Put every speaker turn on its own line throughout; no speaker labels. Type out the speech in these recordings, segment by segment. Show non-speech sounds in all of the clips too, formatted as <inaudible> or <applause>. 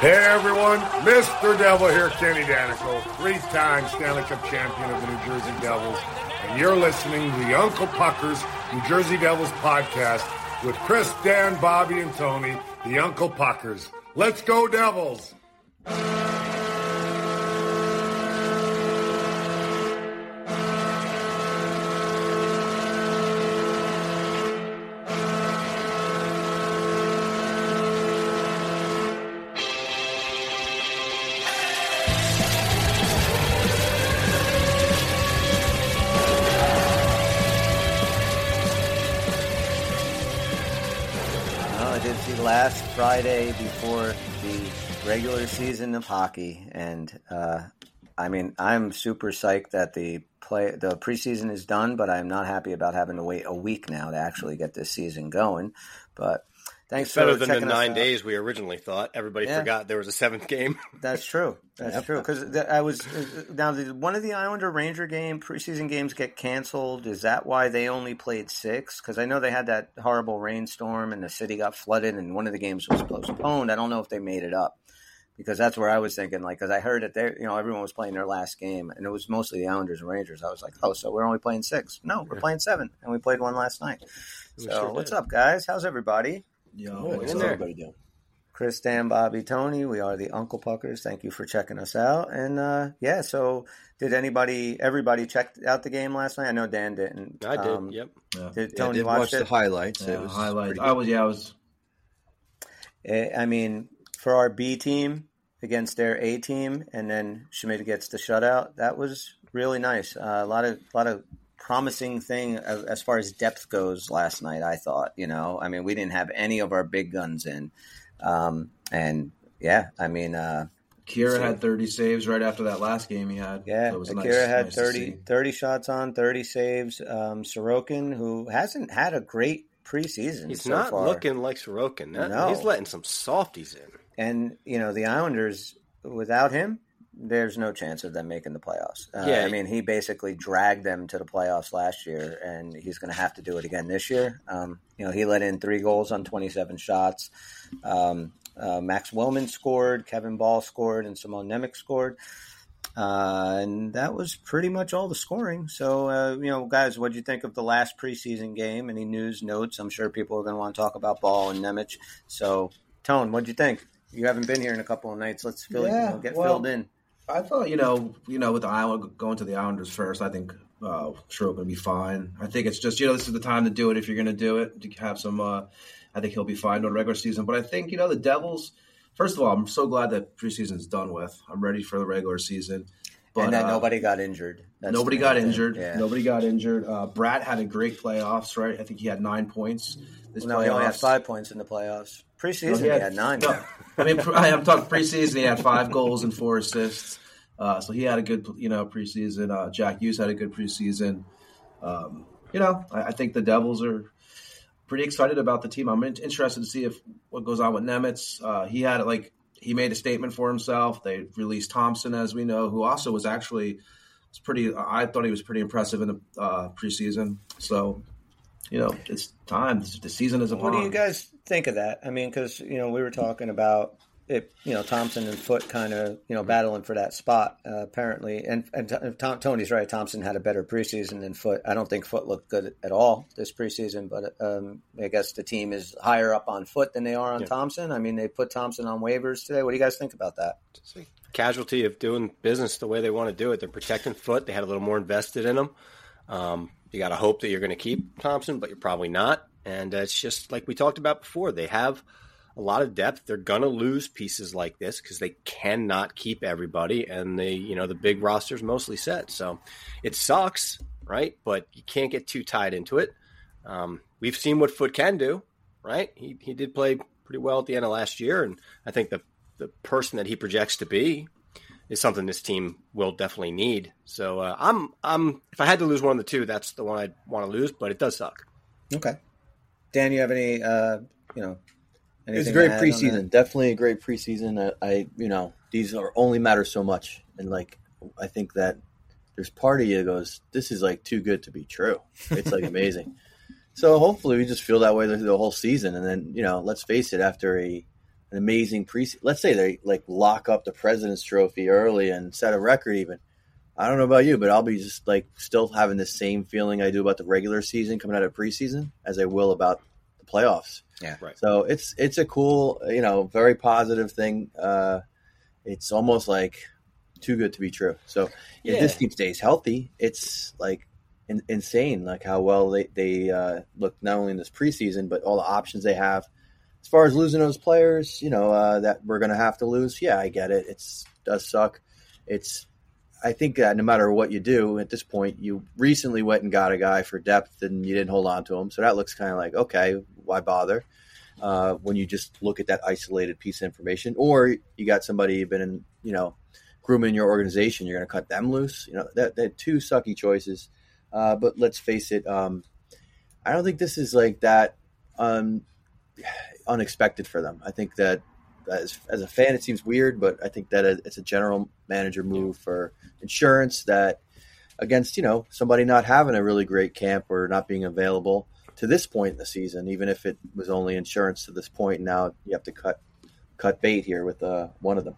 Hey everyone, Mr. Devil here, Kenny Daneyko, three-time Stanley Cup champion of the New Jersey Devils, and you're listening to the Uncle Puckers New Jersey Devils podcast with Chris, Dan, Bobby, and Tony, the Uncle Puckers. Let's go Devils!
Friday before the regular season of hockey, and uh, I mean, I'm super psyched that the play the preseason is done, but I'm not happy about having to wait a week now to actually get this season going. But thanks
It's better
for
than the nine days we originally thought. Everybody
Yeah.
forgot there was a seventh game. <laughs>
That's true. That's true. Because I was uh, now the, one of the Islander Ranger game preseason games get canceled. Is that why they only played six? Because I know they had that horrible rainstorm and the city got flooded, and one of the games was postponed. I don't know if they made it up because that's where I was thinking. Like, because I heard that they, you know, everyone was playing their last game, and it was mostly the Islanders and Rangers. I was like, oh, so we're only playing six? No, we're playing seven, and we played one last night.
We
So,
sure
what's
did.
up, guys? How's everybody?
Yo,
Good,
what's up, everybody doing?
Chris, Dan, Bobby, Tony. We are the Uncle Puckers. Thank you for checking us out. And uh, yeah, so did anybody, everybody check out the game last night? I know Dan didn't.
I did.
Um,
yep.
Yeah.
Did
I
Tony
did
watch
watch the highlights.
Yeah,
it was
highlights. I was yeah, I was
Eh, I mean, for our B team against their A team, and then Schmid gets the shutout. That was really nice. Uh, a lot of, a lot of promising thing as, as far as depth goes last night. I thought, you know, I mean, we didn't have any of our big guns in, um, and yeah, I mean. Uh,
Kira
So-
had 30 saves right after that last game he had.
Yeah,
so it was
Akira
nice,
had
nice
30, 30 shots on, 30 saves. Um, Sorokin, who hasn't had a great preseason
He's
so
not
far.
looking like Sorokin. That-
No.
He's letting some softies in.
And, you know, the Islanders, without him, there's no chance of them making the playoffs. Uh,
Yeah.
I mean, he basically dragged them to the playoffs last year, and he's going to have to do it again this year. Um, you know, he let in three goals on 27 shots. Um, uh, Max Willman scored, Kevin Bahl scored, and Simone Nemec scored. Uh, and that was pretty much all the scoring. So, uh, you know, guys, what do you think of the last preseason game? Any news, notes? I'm sure people are going to want to talk about Bahl and Nemec. So, Tone, what do you think? You haven't been here in a couple of nights. Let's fill you
Yeah,
know, get
well-
filled in.
I thought, you know, you know, with the Island going to the Islanders first, I think uh Stroke will be fine. I think it's just, you know, this is the time to do it if you're gonna do it. To have some uh I think he'll be fine during regular season. But I think, you know, the Devils first of all, I'm so glad that preseason's done with. I'm ready for the regular season. But
and that
uh,
nobody got injured. That's
nobody got injured.
Yeah.
Nobody got injured. Uh, Bratt had a great playoffs, right? I think he had nine points. This
no, he only had five points in the playoffs. Preseason,
No,
he, had, nine.
no, I mean, pre- I'm talking preseason. He had five goals and four assists. Uh, so he had a good, you know, preseason. Uh, Jack Hughes had a good preseason. Um, you know, I, I think the Devils are pretty excited about the team. I'm in- interested to see if what goes on with Nemec. Uh, he had like he made a statement for himself. They released Thompson, as we know, who also was actually was pretty. I thought he was pretty impressive in the uh, preseason. So, you know, it's time. The season is upon.
What do you guys think of that? I mean, because you know we were talking about it. You know, Thompson and Foote kind of you know battling for that spot uh, apparently, and and Tom, Tony's right. Thompson had a better preseason than Foote. I don't think Foote looked good at all this preseason, but um, I guess the team is higher up on Foote than they are on
Yeah.
Thompson. I mean, they put Thompson on waivers today. What do you guys think about that?
Casualty of doing business the way they want to do it. They're protecting Foote. They had a little more invested in him. Um, you got to hope that you're going to keep Thompson, but you're probably not. And uh, it's just like we talked about before. They have a lot of depth. They're going to lose pieces like this because they cannot keep everybody, and they, you know, the big roster's mostly set. So it sucks, right? But you can't get too tied into it. Um, we've seen what Foote can do, right? He he did play pretty well at the end of last year, and I think the the person that he projects to be is something this team will definitely need. So uh, I'm I'm if I had to lose one of the two, that's the one I'd want to lose. But it does suck.
Okay, Dan, you have any? Uh, you know,
It was a great
to add on
preseason. Definitely a great preseason. I, I, you know, these are only matter so much, and like I think that there's part of you that goes, this is like too good to be true. It's like amazing, <laughs> So hopefully we just feel that way through the whole season, and then you know, let's face it, after a an amazing pre, let's say they like lock up the President's Trophy early and set a record even. I don't know about you, but I'll be just like still having the same feeling I do about the regular season coming out of preseason as I will about the playoffs.
Yeah.
Right.
So it's it's a cool, you know, very positive thing. Uh, it's almost like too good to be true. So if this team stays healthy, it's like in, insane, like how well they they uh, look not only in this preseason, but all the options they have. As far as losing those players, you know, uh, that we're going to have to lose. Yeah, I get it. It's does suck. It's I think that no matter what you do at this point, you recently went and got a guy for depth and you didn't hold on to him. So that looks kind of like, okay, why bother? Uh, when you just look at that isolated piece of information, or you got somebody you've been in, you know, grooming your organization, you're going to cut them loose. You know, that they're two sucky choices. Uh, but let's face it, um, I don't think this is like that um, unexpected for them. I think that as, as a fan, it seems weird, but I think that it's a general manager move for insurance that against you know somebody not having a really great camp or not being available to this point in the season, even if it was only insurance to this point. Now you have to cut cut bait here with uh, one of them.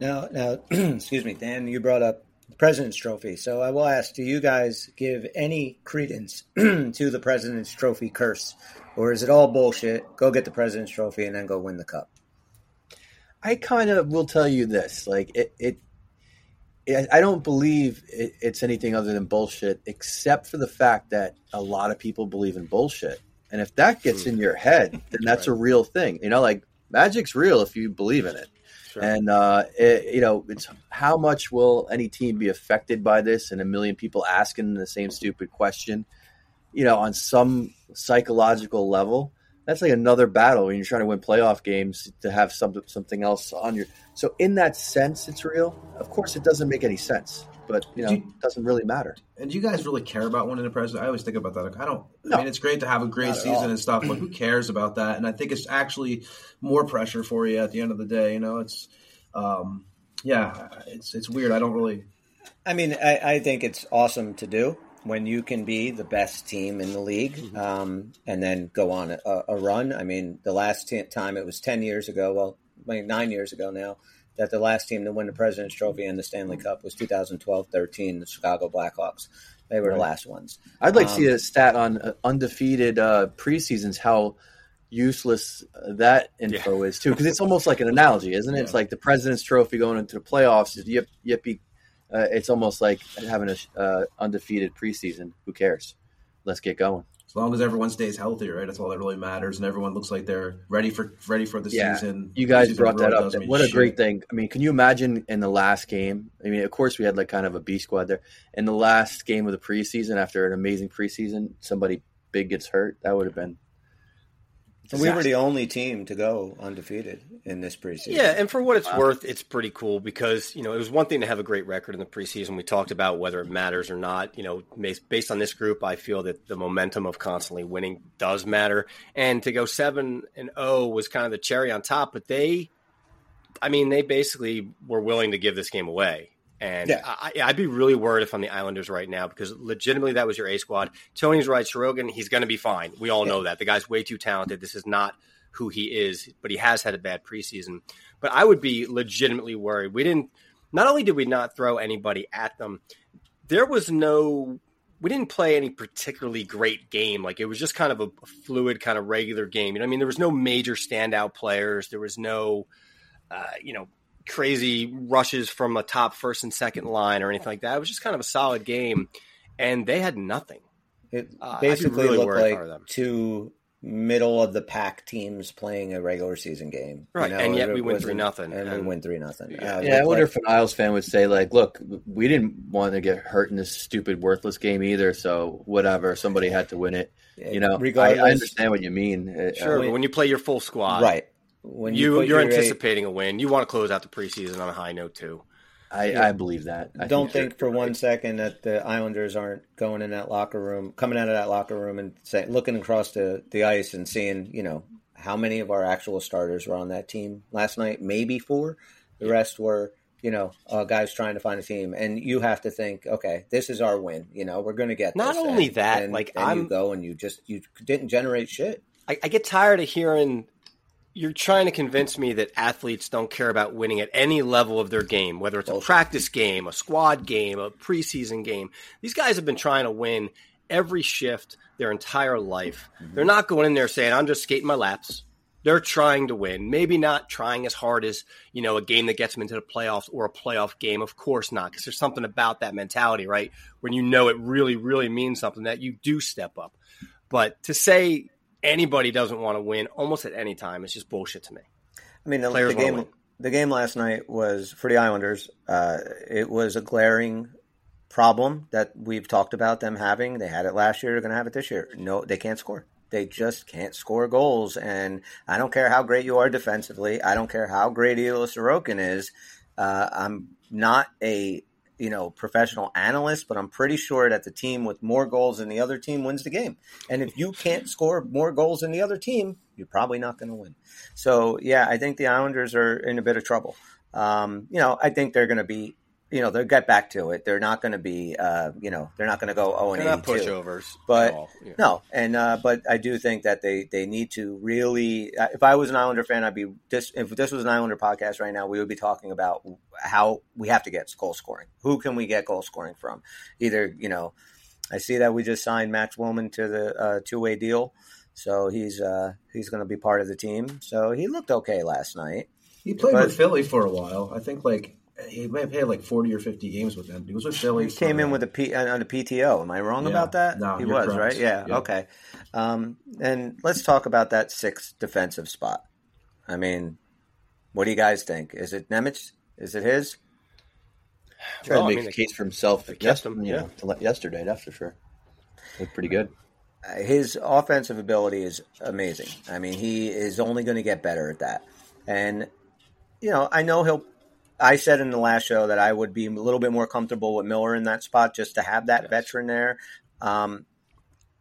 Now, now, <clears throat> excuse me, Dan. You brought up President's Trophy, so I will ask: Do you guys give any credence <clears throat> to the President's Trophy curse, or is it all bullshit? Go get the President's Trophy and then go win the cup.
I kind of will tell you this: like it, it, it I don't believe it, it's anything other than bullshit, except for the fact that a lot of people believe in bullshit, and if that gets hmm. in your head, then that's a real thing. You know, like magic's real if you believe in it.
Sure.
And uh, it, you know, it's how much will any team be affected by this, and a million people asking the same stupid question, you know, on some psychological level. That's like another battle when you're trying to win playoff games to have something something else on your. So in that sense, it's real. Of course, it doesn't make any sense, but you know,
Do you-
it doesn't really matter.
And do you guys really care about winning the president? I always think about that. Like, I don't.
No.
I mean, it's great to have a great season
all.
and stuff, but who <clears throat> cares about that? And I think it's actually more pressure for you at the end of the day. You know, it's, um, yeah, it's it's weird. I don't really.
I mean, I, I think it's awesome to do when you can be the best team in the league um, and then go on a, a run. I mean, the last t- time it was 10 years ago, well, maybe nine years ago now, that the last team to win the President's Trophy and the Stanley Cup was 2012 13, the Chicago Blackhawks. They were the last ones.
I'd like to
Um,
see a stat on uh, undefeated uh, preseasons. How useless uh, that info is too, because it's almost like an analogy, isn't it? It's like the President's Trophy going into the playoffs. Yip, yippee! Uh, it's almost like having a uh, undefeated preseason. Who cares? Let's get going.
As long as everyone stays healthy, right? That's all that really matters, and everyone looks like they're ready for ready for the
Yeah.
season.
You guys
Season
brought that up. What a
shit.
great thing. I mean, can you imagine in the last game? I mean, of course, we had like kind of a B squad there. In the last game of the preseason, after an amazing preseason, somebody big gets hurt. That would have been.
We were the only team to go undefeated in this preseason.
Yeah, and for what it's worth, it's pretty cool because you know it was one thing to have a great record in the preseason. We talked about whether it matters or not. You know, based, based on this group, I feel that the momentum of constantly winning does matter. And to go seven and zero was kind of the cherry on top. But they, I mean, they basically were willing to give this game away. And
Yeah.
I, I'd be really worried if I'm the Islanders right now because legitimately that was your A squad. Tony's right, Sorokin, he's going to be fine. We all know that. The guy's way too talented. This is not who he is, but he has had a bad preseason. But I would be legitimately worried. We didn't, not only did we not throw anybody at them, there was no, we didn't play any particularly great game. Like it was just kind of a fluid, kind of regular game. You know, what I mean, there was no major standout players. There was no, uh, you know, crazy rushes from a top first and second line or anything like that. It was just kind of a solid game, and they had nothing.
It
Uh,
basically
really
looked
worried if I
like
them.
two middle of the pack teams playing a regular season game,
Right, and yet we win
three
nothing,
and,
and-
we win three nothing.
Yeah.
Uh,
Yeah, I
looked
wonder
like-
if an Isles fan would say, like, look, we didn't want to get hurt in this stupid, worthless game either. So whatever, somebody had to win it. You know, I, I understand what you mean. Uh,
Sure,
uh,
but when you play your full squad,
right? When
You,
put
you are
your eight-
anticipating a win. You want to close out the preseason on a high note too.
I, I believe that. I
don't
you're-
think for one second that the Islanders aren't going in that locker room, coming out of that locker room, and say, looking across the, the ice and seeing, you know, how many of our actual starters were on that team last night? Maybe four. The rest were, you know, uh, guys trying to find a team, and you have to think, okay, this is our win. You know, we're going to get.
Not
this.
only
And-
that,
and
like,
then
I'm-
you go and you just you didn't generate shit.
I, I get tired of hearing you're trying to convince me that athletes don't care about winning at any level of their game, whether it's a practice game, a squad game, a preseason game. These guys have been trying to win every shift their entire life. Mm-hmm. They're not going in there saying, I'm just skating my laps. They're trying to win. Maybe not trying as hard as, you know, a game that gets them into the playoffs or a playoff game. Of course not, because there's something about that mentality, right? When you know it really, really means something that you do step up. But to say anybody doesn't want to win almost at any time It's just bullshit to me.
I mean, the, the game the game last night was for the Islanders. Uh, it was a glaring problem that we've talked about them having. They had it last year. They're going to have it this year. No, they can't score. They just can't score goals. And I don't care how great you are defensively. I don't care how great Ilya Sorokin is. Uh, I'm not a you know professional analyst, but I'm pretty sure that the team with more goals than the other team wins the game. And if you can't <laughs> score more goals than the other team, you're probably not going to win. So yeah, I think the Islanders are in a bit of trouble. Um, you know, I think they're going to be, you know, they'll get back to it. They're not going to be, uh, you know, they're not going to go zero and
They're not pushovers.
But
at all. Yeah.
No, and uh, but I do think that they they need to really. uh, If I was an Islander fan, I'd be this. If this was an Islander podcast right now, we would be talking about how we have to get goal scoring. Who can we get goal scoring from? Either you know, I see that we just signed Max Willman to the uh, two way deal, so he's uh, he's going to be part of the team. So he looked okay last night.
He played
But-
with Philly for a while. I think like he may have played like forty or fifty games with them. He was with Philly.
He came in
uh,
with a P, uh, on a PTO. Am I wrong
Yeah.
about that?
No,
he
you're
was
correct.
right. Yeah.
Yeah.
Okay. Um, and let's talk about that sixth defensive spot. I mean, what do you guys think? Is it Nemec? Is it his?
Tried
Well,
to
I
make
mean,
a case for himself.
they kept
Yes,
him,
you
yeah.
know, yesterday, that's for sure. Looked pretty good.
Uh, His offensive ability is amazing. I mean, he is only going to get better at that. And you know, I know he'll. I said in the last show that I would be a little bit more comfortable with Miller in that spot just to have that veteran there. Um,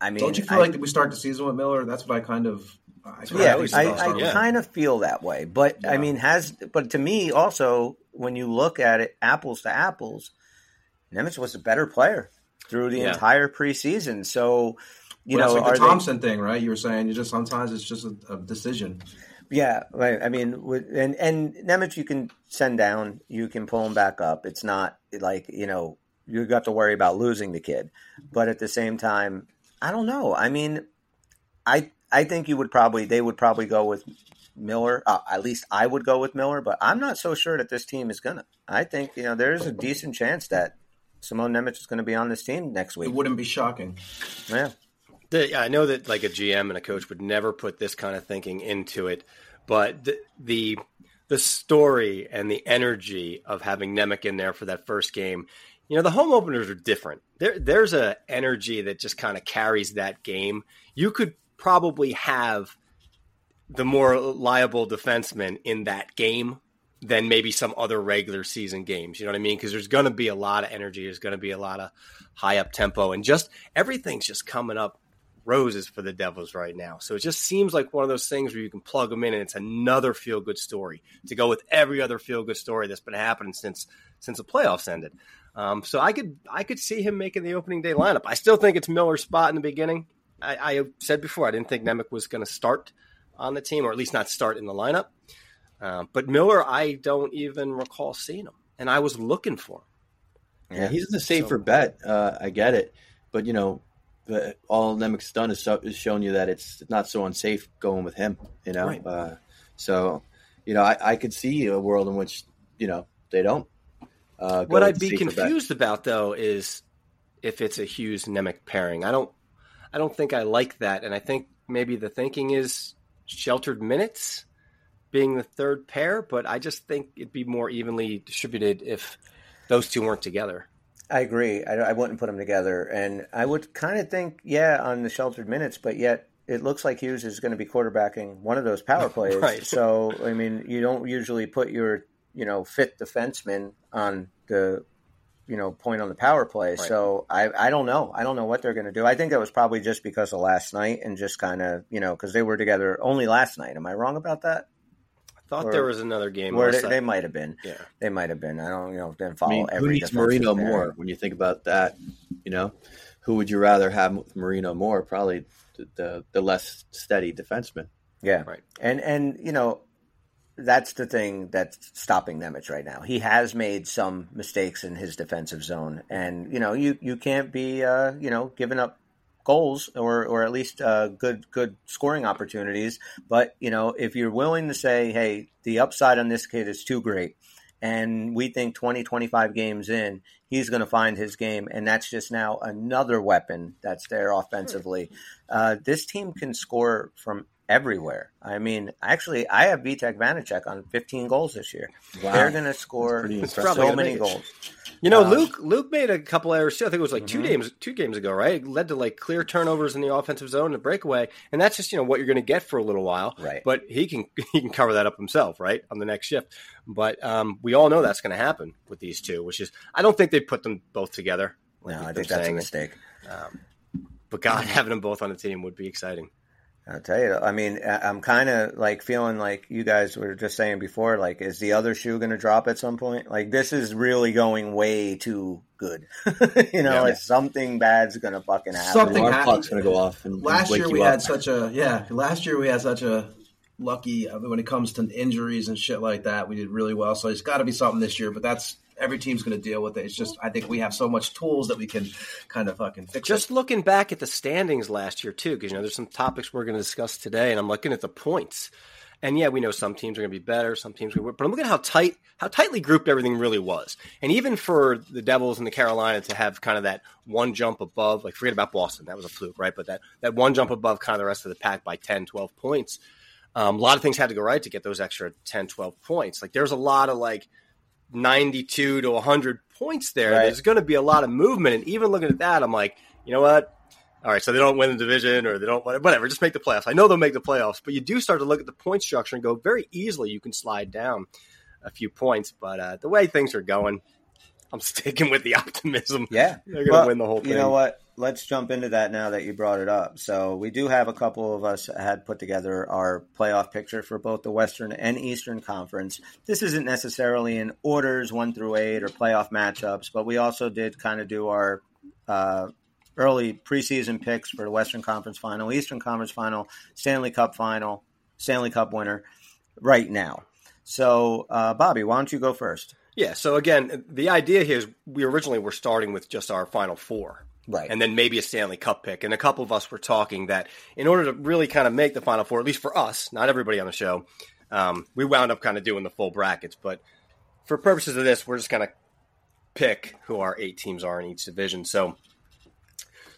I mean,
Don't you feel
I-
like we start the season with Miller? That's what I kind of. I
yeah,
think
I, I kind of feel that way. But I mean, has but to me also when you look at it, apples to apples, Nemec was a better player through the
Yeah.
entire preseason. So you
Well,
know,
it's like
are
the
they-
Thompson thing, right? You were saying you just sometimes it's just a, a decision.
Yeah, right. I mean, with, and and Nemec, you can send down, you can pull him back up. It's not like you know you got to worry about losing the kid, but at the same time, I don't know. I mean, I I think you would probably they would probably go with Miller. Uh, at least I would go with Miller, but I'm not so sure that this team is gonna. I think you know there's a decent chance that Simone Nemec is going to be on this team next week.
It wouldn't be shocking.
Yeah,
The, I know that like a GM and a coach would never put this kind of thinking into it, but the the, the story and the energy of having Nemec in there for that first game, you know, the home openers are different. There there's a energy that just kind of carries that game. You could probably have the more liable defenseman in that game than maybe some other regular season games. You know what I mean? Because there's going to be a lot of energy. There's going to be a lot of high up tempo, and just everything's just coming up roses for the Devils right now. So it just seems like one of those things where you can plug them in, and it's another feel good story to go with every other feel good story that's been happening since since the playoffs ended. Um, so I could I could see him making the opening day lineup. I still think it's Miller's spot in the beginning. I, I said before I didn't think Nemec was going to start on the team, or at least not start in the lineup. Uh, but Miller, I don't even recall seeing him, and I was looking for him.
Yeah, he's the safer
So-
bet. Uh, I get it, but you know, the, all Nemec's done is, so, is shown you that it's not so unsafe going with him. You know,
Right.
uh, so you know, I, I could see a world in which you know they don't. Uh,
What I'd be confused about though is if it's a Hughes Nemec pairing. I don't I don't think I like that, and I think maybe the thinking is sheltered minutes being the third pair, but I just think it'd be more evenly distributed if those two weren't together.
I agree. I, I wouldn't put them together, and I would kind of think, yeah, on the sheltered minutes, but yet it looks like Hughes is going to be quarterbacking one of those power <laughs> plays.
Right.
So, I mean, you don't usually put your, you know, fit defenseman on the, you know, point on the power play.
Right.
So I, I don't know. I don't know what they're going to do. I think that was probably just because of last night and just kind of, you know, because they were together only last night. Am I wrong about that?
Thought
Or-
there was another game.
Where they, they might have been.
yeah.
They might have been. I don't, you know, didn't follow
I mean,
every
who needs Marino
player.
more? When you think about that, you know, who would you rather have with Marino more? Probably the the, the less steady defenseman.
Yeah.
Right.
And and you know, that's the thing that's stopping Nemec right now. He has made some mistakes in his defensive zone, and you know, you you can't be uh, you know giving up goals or or at least uh, good good scoring opportunities. But you know, if you're willing to say, hey, the upside on this kid is too great. And we think 20, 25 games in, he's going to find his game. And that's just now another weapon that's there offensively. Uh, this team can score from everywhere. I mean, actually, I have Vitek Vanecek on 15 goals this year.
Wow.
They're going to score
pretty
It's
impressive.
probably
so many
make
goals.
You know,
Um,
Luke Luke made a couple errors too. I think it was like two
Mhm.
games two games ago, right? It led to like clear turnovers in the offensive zone and a breakaway, and that's just you know what you're going to get for a little while.
Right.
But he can <laughs> he can cover that up himself, right, on the next shift. But um, we all know that's going to happen with these two, which is I don't think they put them both together. like
No, I think that's a mistake.
Um, but God, <laughs> having them both on the team would be exciting.
I'll tell you. I mean, I- I'm kind of like feeling like you guys were just saying before. Like, is the other shoe going to drop at some point? Like, this is really going way too good. <laughs> you know,
Yeah.
like something bad's going to fucking happen.
Something
Our clock's going to go off. And, and
last
wake
year
you
we
up.
had such a yeah last year we had such a lucky I mean, when it comes to injuries and shit like that we did really well so it's got to be something this year but that's every team's going to deal with it it's just i think we have so much tools that we can kind of fucking fix
Just
it
looking back at the standings last year too, because you know there's some topics we're going to discuss today, and I'm looking at the points. And yeah, we know some teams are going to be better, some teams are going to, but I'm looking at how tight, how tightly grouped everything really was. And even for the Devils and the Carolina to have kind of that one jump above, like forget about Boston, that was a fluke, right? But that that one jump above kind of the rest of the pack by 10, 12 points. Um, a lot of things had to go right to get those extra 10, 12 points. Like there's a lot of like 92 to 100 points there.
Right.
There's going to be a lot of movement. And even looking at that, I'm like, you know what? All right, so they don't win the division or they don't whatever, just make the playoffs. I know they'll make the playoffs, but you do start to look at the point structure and go very easily you can slide down a few points. But uh, the way things are going, I'm sticking with the <laughs> optimism.
Yeah.
They're going to
Well,
win the whole thing.
You know what? Let's jump into that now that you brought it up. So we do have a couple of us had put together our playoff picture for both the Western and Eastern Conference. This isn't necessarily in orders one through eight or playoff matchups, but we also did kind of do our uh, early preseason picks for the Western Conference Final, Eastern Conference Final, Stanley Cup Final, Stanley Cup winner right now. So, uh, Bobby, why don't you go first?
Yeah, so again, the idea here is we originally were starting with just our final four.
Right.
and then maybe a Stanley Cup pick. And a couple of us were talking that in order to really kind of make the Final Four, at least for us, not everybody on the show, um, we wound up kind of doing the full brackets. But for purposes of this, we're just going to pick who our eight teams are in each division. So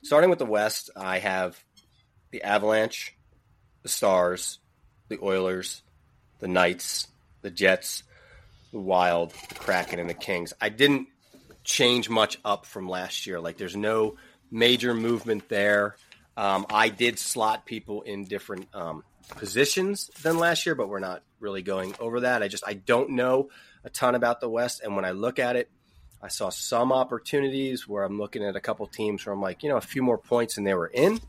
starting with the West, I have the Avalanche, the Stars, the Oilers, the Knights, the Jets, the Wild, the Kraken, and the Kings. I didn't change much up from last year. Like there's no major movement there. Um, I did slot people in different um, positions than last year, but we're not really going over that. I just I don't know a ton about the West, and when I look at it, I saw some opportunities where I'm looking at a couple teams where I'm like, you know, a few more points than they were in.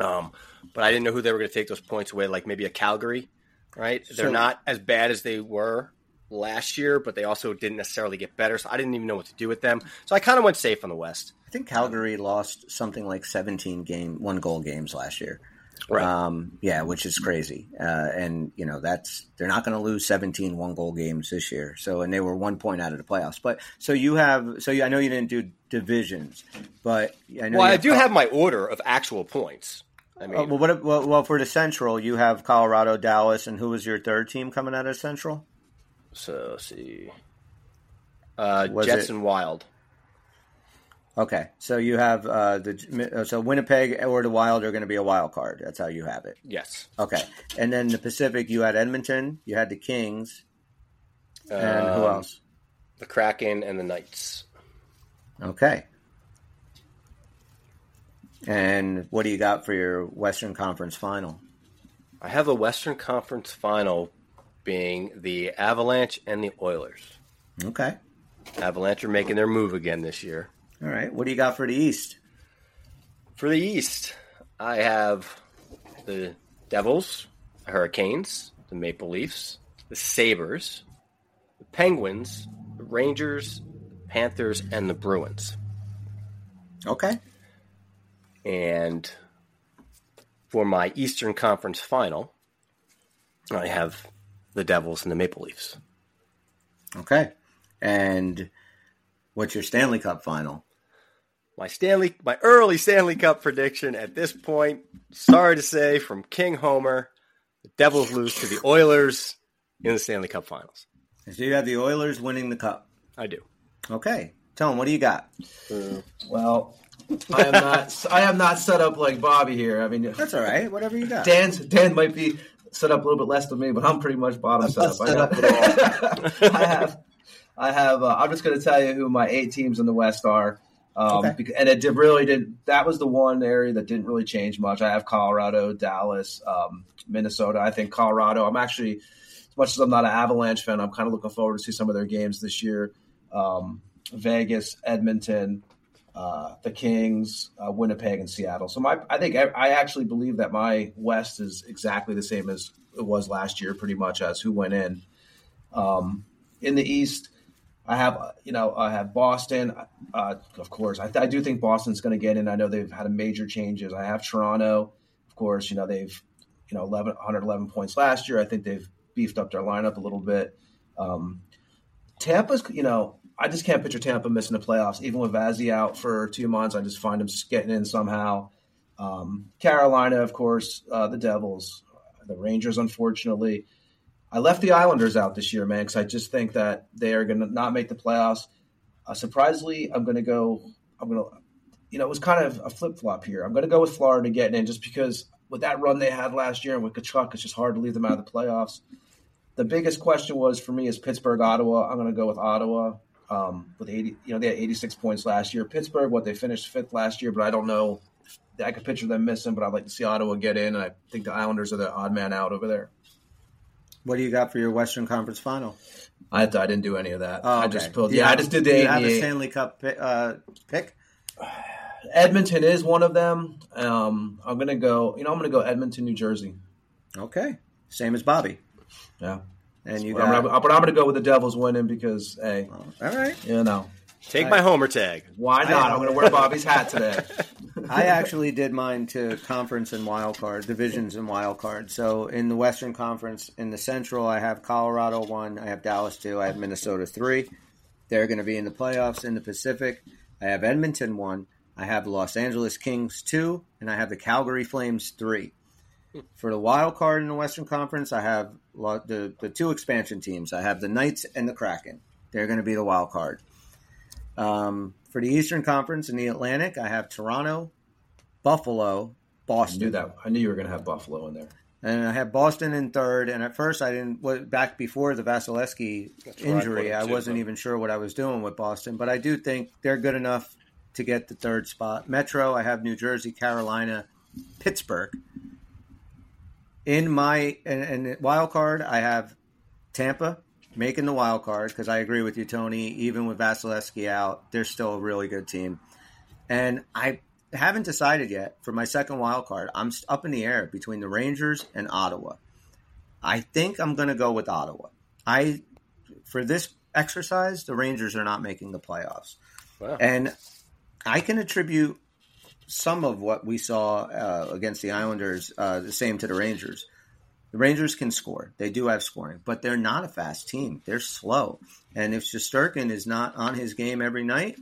Um, but I didn't know who they were going to take those points away. Like maybe a Calgary, right? They're not as bad as they were last year, but they also didn't necessarily get better. So I didn't even know what to do with them. So I kind of went safe on the West.
I think Calgary lost something like 17 game one goal games last year.
Right.
Um, yeah, which is crazy. Uh, and you know, that's, they're not going to lose 17 one goal games this year. So, and they were one point out of the playoffs. But so you have, so you, I know you didn't do divisions, but I know
Well, I do
Col-
have my order of actual points. I mean,
Uh, well, what, well, well, for the Central, you have Colorado, Dallas, and who was your third team coming out of Central?
So let's see. Uh,
Was
Jets
it-
and Wild.
Okay, so you have uh, the uh, so Winnipeg or the Wild are going to be a wild card. That's how you have it.
Yes.
Okay, and then the Pacific, you had Edmonton, you had the Kings, and who
Um,
else?
The Kraken and the Knights.
Okay. And what do you got for your Western Conference final?
I have a Western Conference final being the Avalanche and the Oilers.
Okay.
Avalanche are making their move again this year.
All right. What do you got for the East?
For the East, I have the Devils, the Hurricanes, the Maple Leafs, the Sabres, the Penguins, the Rangers, the Panthers, and the Bruins.
Okay.
And for my Eastern Conference final, I have the Devils and the Maple Leafs.
Okay. And what's your Stanley Cup final?
My Stanley, my early Stanley Cup prediction at this point, sorry to say, from King Homer, the Devils lose to the Oilers in the Stanley Cup Finals.
So you have the Oilers winning the cup.
I do.
Okay. Tom, what do you got?
Uh, well, I am not. I am not set up like Bobby here. I mean,
That's all right. Whatever you got.
Dan's Dan might be set up a little bit less than me, but I'm pretty much bottom set up. I, got- <laughs> I have, I have. Uh, I'm just going to tell you who my eight teams in the West are. Um,
Okay.
and it did really did. That was the one area that didn't really change much. I have Colorado, Dallas, um, Minnesota. I think Colorado. I'm actually, as much as I'm not an Avalanche fan, I'm kind of looking forward to see some of their games this year. Um, Vegas, Edmonton, uh, the Kings, uh, Winnipeg, and Seattle. So my, I think I, I actually believe that my West is exactly the same as it was last year, pretty much as who went in. Um, in the East, I have you know I have Boston, uh, of course. I, I do think Boston's going to get in. I know they've had a major changes. I have Toronto, of course. You know they've you know 11, 111 points last year. I think they've beefed up their lineup a little bit. Um, Tampa's, you know, I just can't picture Tampa missing the playoffs. Even with Vazzy out for two months, I just find him getting in somehow. Um, Carolina, of course, uh, the Devils, the Rangers, unfortunately. I left the Islanders out this year, man, because I just think that they are going to not make the playoffs. Uh, surprisingly, I'm going to go. I'm going to, you know, it was kind of a flip flop here. I'm going to go with Florida getting in just because with that run they had last year and with Tkachuk, it's just hard to leave them out of the playoffs. The biggest question was for me is Pittsburgh, Ottawa. I'm going to go with Ottawa um, with 80. You know, they had 86 points last year. Pittsburgh, what they finished fifth last year, but I don't know. I could picture them missing, but I'd like to see Ottawa get in, and I think the Islanders are the odd man out over there.
What do you got for your Western Conference final?
I, I didn't do any of that.
Oh,
I just pulled. Yeah, I just did
do
the
you have a. Stanley Cup pi- uh, pick? <sighs>
Edmonton is one of them. Um, I'm gonna go. You know, I'm gonna go Edmonton, New Jersey.
Okay. Same as Bobby.
Yeah,
And you
but,
got.
I'm gonna, but I'm gonna go with the Devils winning because, hey, oh,
all right.
you know,
Take my Homer tag.
why not? I'm gonna wear <laughs> Bobby's hat today.
I actually did mine to conference and wild card, divisions and wild card. So in the Western Conference, in the Central, I have Colorado one, I have Dallas two, I have Minnesota three. They're going to be in the playoffs. In the Pacific, I have Edmonton one, I have Los Angeles Kings two, and I have the Calgary Flames three. Hmm. For the wild card in the Western Conference, I have lo- the the two expansion teams. I have the Knights and the Kraken. They're going to be the wild card. Um, for the Eastern Conference in the Atlantic, I have Toronto, Buffalo, Boston.
I
Boston.
knew that. I knew you were gonna have Buffalo in there.
And I have Boston in third. And at first, I didn't. wa- Back before the Vasilevskiy
That's I
injury,
him,
I wasn't even sure what I was doing with Boston. But I do think they're good enough to get the third spot. Metro, I have New Jersey, Carolina, Pittsburgh. In my and, and wild card, I have Tampa making the wild card because I agree with you, Tony. Even with Vasilevskiy out, they're still a really good team. And I haven't decided yet for my second wild card. I'm up in the air between the Rangers and Ottawa. I think I'm going to go with Ottawa. I for this exercise, the Rangers are not making the playoffs,
Wow.
and I can attribute some of what we saw uh, against the Islanders uh, the same to the Rangers. The Rangers can score; they do have scoring, but they're not a fast team. They're slow, and if Shesterkin is not on his game every night,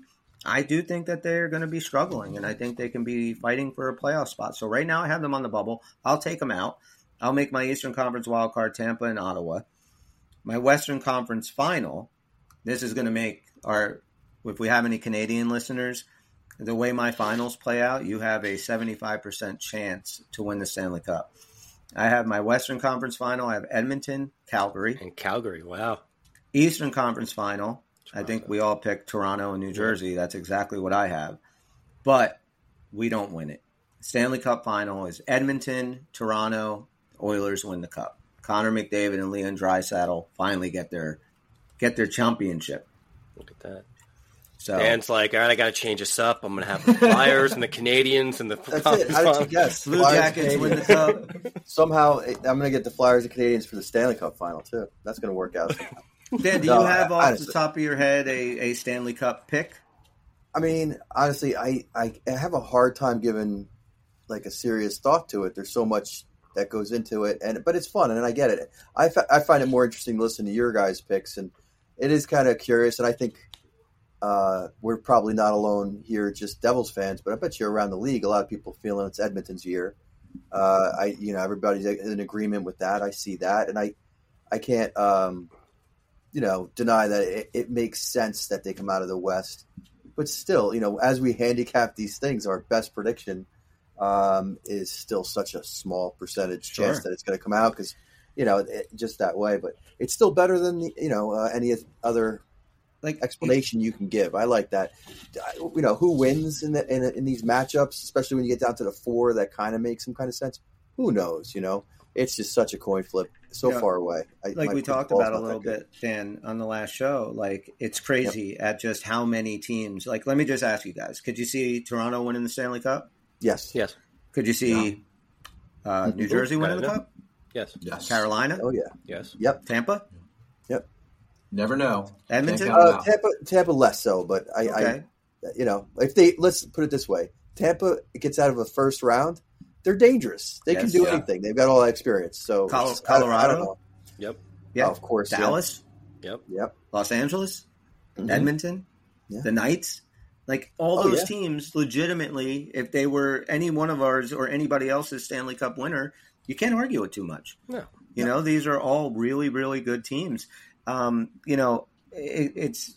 I do think that they're going to be struggling, and I think they can be fighting for a playoff spot. So right now, I have them on the bubble. I'll take them out. I'll make my Eastern Conference wild card Tampa and Ottawa. My Western Conference final. This is going to make our. If we have any Canadian listeners, the way my finals play out, you have a seventy-five percent chance to win the Stanley Cup. I have my Western Conference final. I have Edmonton, Calgary.
And Calgary. Wow.
Eastern Conference final. I think we all picked Toronto and New Jersey. That's exactly what I have. But we don't win it. Stanley Cup final is Edmonton, Toronto, Oilers win the cup. Connor McDavid and Leon Draisaitl finally get their get their championship.
Look at that.
So
Dan's like, all right, I got to change this up. I'm going to have the Flyers and the Canadiens and the <laughs>
That's it. I, did you guess? <laughs>
Blue
Flyers,
Jackets win the cup. <laughs>
Somehow, I'm going to get the Flyers and Canadiens for the Stanley Cup final too. That's going to work out.
Dan, do
No,
you have off
honestly-
the top of your head a, a Stanley Cup pick?
I mean, honestly, I, I I have a hard time giving like a serious thought to it. There's so much that goes into it, and but it's fun, and I get it. I, fi- I find it more interesting to listen to your guys' picks, and it is kind of curious. And I think uh, we're probably not alone here, just Devils fans, but I bet you around the league, a lot of people feeling it's Edmonton's year. Uh, I you know everybody's in agreement with that. I see that, and I I can't um, you know deny that it, it makes sense that they come out of the West but still, you know, as we handicap these things, our best prediction um, is still such a small percentage
Sure.
chance that it's going to come out because, you know, it, just that way. But it's still better than the, you know uh, any other
Like
explanation you can give. I like that. You know, who wins in the in, in these matchups, especially when you get down to the four, that kind of makes some kind of sense. Who knows? You know, it's just such a coin flip, so
Yeah.
far away. I,
like we talked about a little bit, Dan, on the last show. Like it's crazy at just how many teams. Like, let me just ask you guys: Could you see Toronto winning the Stanley Cup?
Yes.
Yes.
Could you see uh, New Jersey winning the Cup?
Yes.
Yes.
Carolina,
Oh yeah.
Yes. Yep.
Tampa,
Never know.
Edmonton.
Can't
Uh. Tampa, Tampa less so, but I, I you know, if they let's put it this way, Tampa gets out of a first round, they're dangerous. They can do
Yeah.
anything. They've got all that experience. So
Col-
it's- I- I,
Colorado?
don't know.
Yep.
yeah,
of course, yeah.
Dallas,
Yep.
Yep.
Los Angeles,
Mhm.
Edmonton,
Yeah.
the Knights. Like all
Oh,
those
yeah.
teams, legitimately, if they were any one of ours or anybody else's Stanley Cup winner, you can't argue it too much.
No.
You know, these are all really, really good teams. Um, you know, it, it's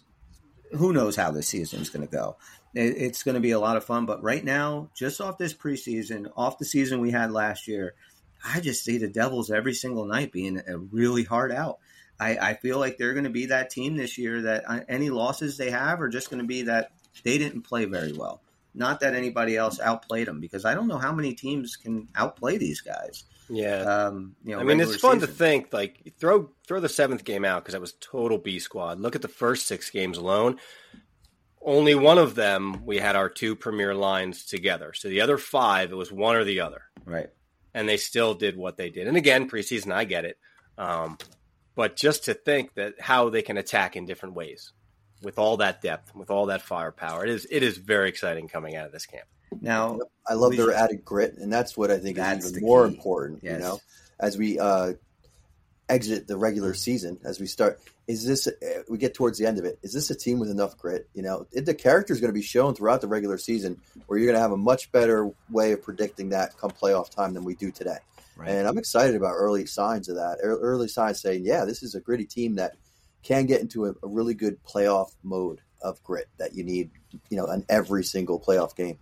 who knows how this season's going to go. It, it's going to be a lot of fun, but right now, just off this preseason, off the season we had last year, I just see the Devils every single night being a really hard out. I, I feel like they're going to be that team this year that uh, any losses they have are just going to be that they didn't play very well. Not that anybody else outplayed them, because I don't know how many teams can outplay these guys.
Yeah.
Um, you know,
I mean, it's fun to think like throw throw the seventh game out because that was total B squad. Look at the first six games alone. Only one of them we had our two premier lines together. So the other five, it was one or the other,
right?
and they still did what they did. And again, preseason, I get it, um, but just to think that how they can attack in different ways with all that depth, with all that firepower, it is it is very exciting coming out of this camp.
Now,
I love their
should-
added grit, and that's what I think
That's
is even more
key.
important.
Yes.
You know, as we uh, exit the regular season, as we start, is this uh, we get towards the end of it? Is this a team with enough grit? You know, the character is going to be shown throughout the regular season, where you're going to have a much better way of predicting that come playoff time than we do today.
Right.
And I'm excited about early signs of that. Early signs saying, yeah, this is a gritty team that can get into a, a really good playoff mode of grit that you need, you know, in every single playoff game.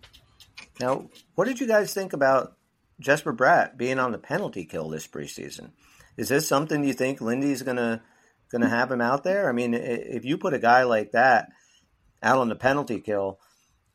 Now, what did you guys think about Jesper Bratt being on the penalty kill this preseason? Is this something you think Lindy's gonna gonna have him out there? I mean, if you put a guy like that out on the penalty kill,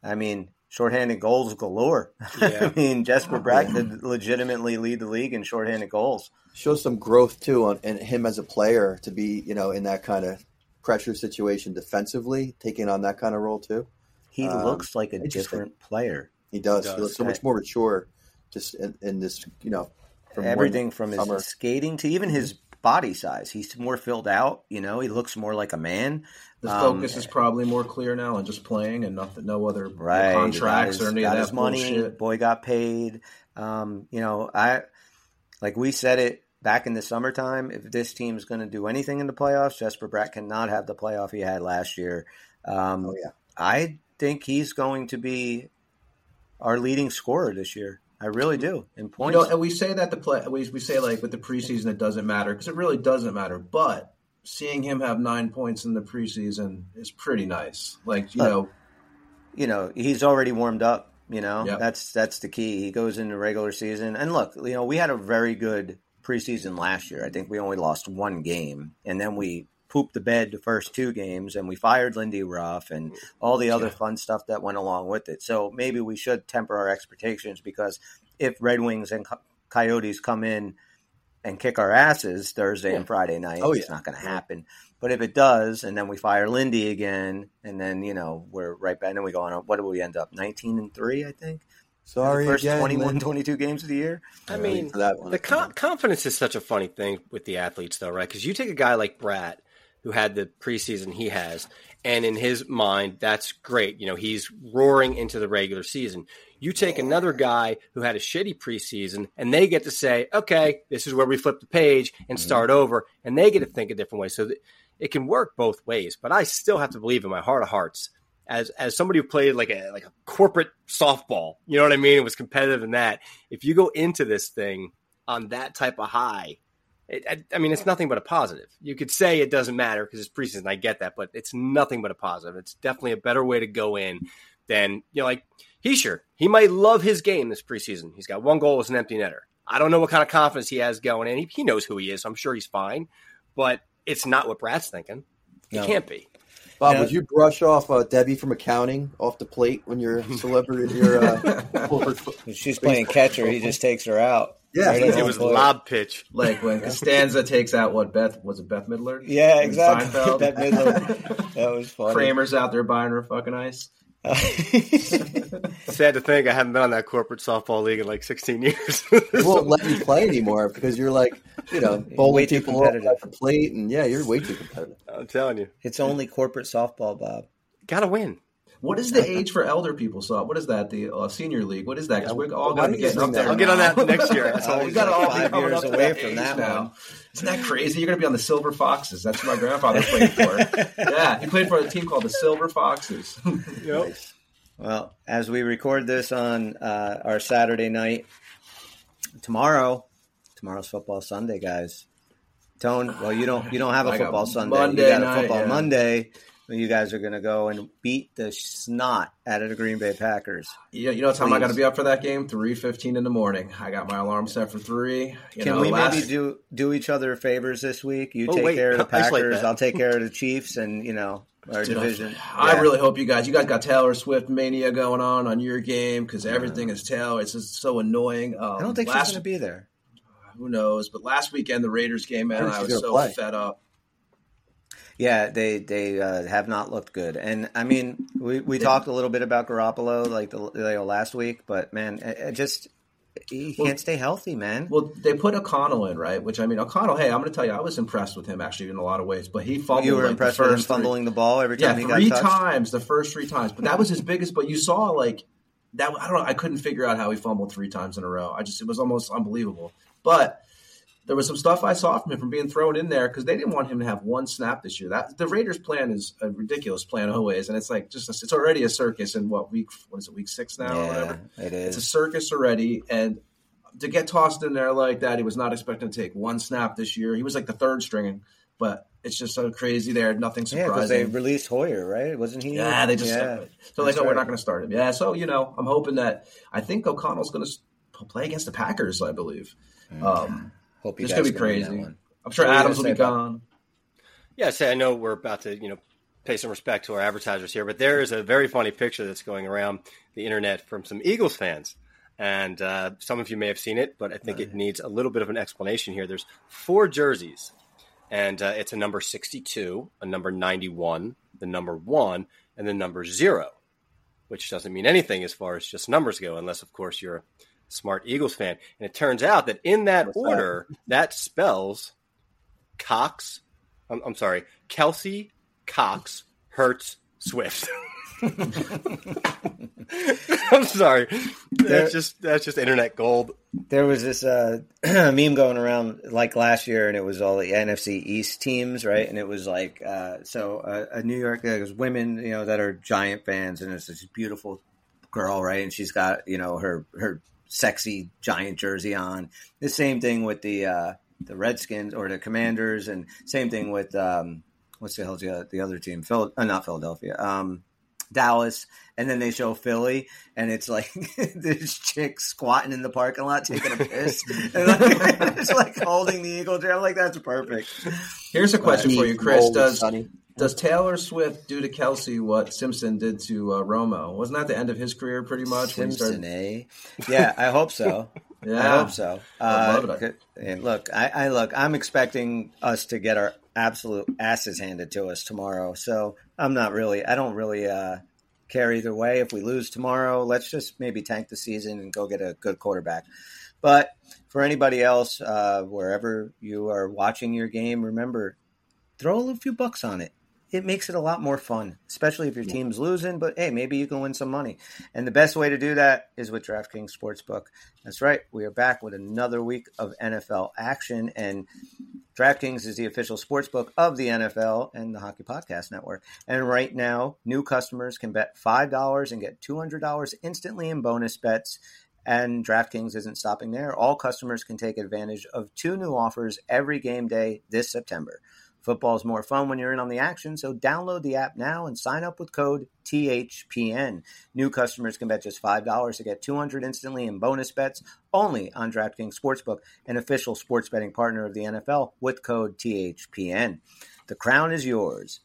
I mean, shorthanded goals galore. <laughs>
Yeah.
I mean, Jesper Bratt could legitimately lead the league in shorthanded goals.
shows some growth too on in him as a player to be you know in that kind of pressure situation defensively, taking on that kind of role too.
He
Um,
looks like a different player.
He does.
He
He, looks so much more mature, just in, in this you know from
Everything from his skating to even his body size. He's more filled out. You know, he looks more like a man.
The
Um,
focus is probably more clear now and just playing and nothing, no other
right
contracts
his,
or any
got
of
his
that
money
bullshit.
boy got paid um, you know i like we said it back in the summertime if this team's going to do anything in the playoffs jesper bratt cannot have the playoff he had last year um,
Oh yeah,
i think he's going to be our leading scorer this year i really do in
You
points
know, and we say that the play, we, we say like with the preseason it doesn't matter because it really doesn't matter. But seeing him have nine points in the preseason is pretty nice. Like you
Uh,
know,
you know he's already warmed up you know
Yep.
that's that's the key he goes into regular season and look you know we had a very good preseason last year i think we only lost one game and then we pooped the bed the first two games and we fired lindy ruff and mm. all the other
Yeah.
fun stuff that went along with it so maybe we should temper our expectations because if red wings and coyotes come in and kick our asses thursday and friday night
Oh,
it's
yeah.
not going to happen But if it does, and then we fire Lindy again, and then you know we're right back, and then we go on. What do we end up? Nineteen and three, I think.
Sorry,
the first
again,
21,
Lynn.
22 games of the year.
I mean,
for that one.
the con- confidence is such a funny thing with the athletes, though, right? Because you take a guy like Bratt, who had the preseason he has, and in his mind, that's great. You know, he's roaring into the regular season. You take another guy who had a shitty preseason, and they get to say, "Okay, this is where we flip the page and mm-hmm. start over," and they get to think a different way. So it can work both ways. But I still have to believe in my heart of hearts, as as somebody who played like a like a corporate softball, you know what I mean? It was competitive in that. If you go into this thing on that type of high, it, I, I mean, it's nothing but a positive. You could say it doesn't matter because it's preseason. I get that, but it's nothing but a positive. It's definitely a better way to go in than you know, like Hischier. He might love his game this preseason. He's got one goal as an empty netter. I don't know what kind of confidence he has going in. He, he knows who he is. So I'm sure he's fine, but it's not what Brad's thinking. It
No.
can't be.
Bob,
Yeah.
would you brush off uh, Debbie from accounting off the plate when you're a celebrity? You're, uh, corporate fo-
If she's playing catcher, he just takes her out.
Yeah.
Right
It
in
It
the
was
plate.
lob pitch.
Like when Costanza takes out what Beth was it Bette Midler?
Yeah, exactly. <laughs>
Seinfeld?
Bette Midler. That was funny.
Kramer's out there buying her fucking ice. <laughs>
Sad to think I haven't been on that corporate softball league in like 16 years. <laughs>
They won't let you play anymore because you're like, you know, bowling
Way too
people off
competitive.
the plate, and yeah, you're way too competitive.
I'm telling you,
it's only corporate softball, Bob.
gotta win.
What is the age for elder people? So what is that? The uh, senior league? What is that? Because we're all going to
you
get
bring
up there.
up?
I'll get on that next year. That's
Uh, <laughs> we got all be
five
coming
years away
that
from that
now.
one.
Isn't that crazy? You're going to be on the Silver Foxes. That's what my grandfather played for. <laughs> yeah, he played for a team called the Silver Foxes. <laughs>
Yep.
Well, as we record this on uh, our Saturday night, tomorrow, tomorrow's football Sunday, guys. Tone, well, you don't you don't have a
I got
football Sunday.
Monday
you got a
night,
football
yeah.
Monday. You guys are going to go and beat the snot out of the Green Bay Packers.
you, you know what time I
Please.
got to be up for that game? Three fifteen in the morning. I got my alarm set for three. You
Can
know,
we
last-
maybe do do each other favors this week? You
Oh,
take
wait.
care of the <laughs> Packers,
that.
I'll take care of the <laughs> Chiefs, and you know our
Dude, I-
division.
I
Yeah.
really hope you guys. You guys got Taylor Swift mania going on on your game because everything is Taylor. It's just so annoying. Um,
I don't think she's going to be there.
Who knows? But last weekend the Raiders game, man,
Where's
I was so
play?
fed up.
Yeah, they they uh, have not looked good, and I mean, we, we talked a little bit about Garoppolo like the last week, but man, it, it just he
Well-
can't stay healthy, man.
Well, they put O'Connell in, right? Which I mean, O'Connell. Hey, I'm going to tell you, I was impressed with him actually in a lot of ways. But he fumbled.
you were
like,
impressed with him
first three-
fumbling the ball every
Yeah,
time he
three
got touched.
times the first three times. But that was his biggest. But you saw like that. I don't know. I couldn't figure out how he fumbled three times in a row. I just it was almost unbelievable. But there was some stuff I saw from him from being thrown in there because they didn't want him to have one snap this year. That the Raiders' plan is a ridiculous plan always, and it's like just it's already a circus in what week? What is it? Week six now or whatever.
It is.
It's a circus already, and to get tossed in there like that, he was not expecting to take one snap this year. He was like the third string, but it's just so crazy there. Nothing surprising.
Yeah, because they released Hoyer, right? Wasn't he?
Yeah, they just
yeah.
so like, oh, we're not going to start him. Yeah, so you know, I'm hoping that I think O'Connell's going to play against the Packers. I believe. Um,
Hope you
it's
guys
going to be
can that
crazy.
one.
I'm sure
What
Adams will be
say,
gone.
Yeah, say I know we're about to, you know, pay some respect to our advertisers here, but there is a very funny picture that's going around the internet from some Eagles fans. And uh, some of you may have seen it, but I think it needs a little bit of an explanation here. There's four jerseys, and uh, it's a number 62, a number 91, the number one, and the number zero, which doesn't mean anything as far as just numbers go, unless, of course, you're a smart Eagles fan. And it turns out that in that
What's
order, that spells Cox, I'm, I'm sorry, Kelce, Cox, Hurts, Swift. <laughs> I'm sorry. That's just that's just internet gold.
There was this uh, <clears throat> meme going around like last year, and it was all the NFC East teams, right? And it was like, uh, so uh, a New York, there's women, you know, that are giant fans, and it's this beautiful girl, right? And she's got, you know, her her sexy giant jersey on. The same thing with the uh, the Redskins or the Commanders, and same thing with um, what's the hell's the, the other team? Phil, uh, not Philadelphia. Um, Dallas, and then they show Philly, and it's like <laughs> this chick squatting in the parking lot taking a piss, <laughs> and like, <laughs> it's like holding the Eagle jersey. I'm like, that's perfect.
Here's a question for you, Chris. Does
Sonny.
Does Taylor Swift do to Kelce what Simpson did to uh, Romo? Wasn't that the end of his career, pretty much? when
Simpson,
started-
eh? Yeah, I hope so. <laughs>
Yeah.
I hope so.
I
Uh,
love it.
and look, I, I look. I'm expecting us to get our absolute asses handed to us tomorrow. So I'm not really. I don't really uh, care either way. If we lose tomorrow, let's just maybe tank the season and go get a good quarterback. But for anybody else, uh, wherever you are watching your game, remember throw a few bucks on it. It makes it a lot more fun, especially if your team's losing. But hey, maybe you can win some money. And the best way to do that is with DraftKings Sportsbook. That's right. We are back with another week of NFL action. And DraftKings is the official sportsbook of the NFL and the Hockey Podcast Network. And right now, new customers can bet $5 and get $200 instantly in bonus bets. And DraftKings isn't stopping there. All customers can take advantage of two new offers every game day this September. Football's more fun when you're in on the action, so download the app now and sign up with code THPN. New customers can bet just $5 to get 200 instantly in bonus bets only on DraftKings Sportsbook, an official sports betting partner of the NFL with code THPN. The crown is yours.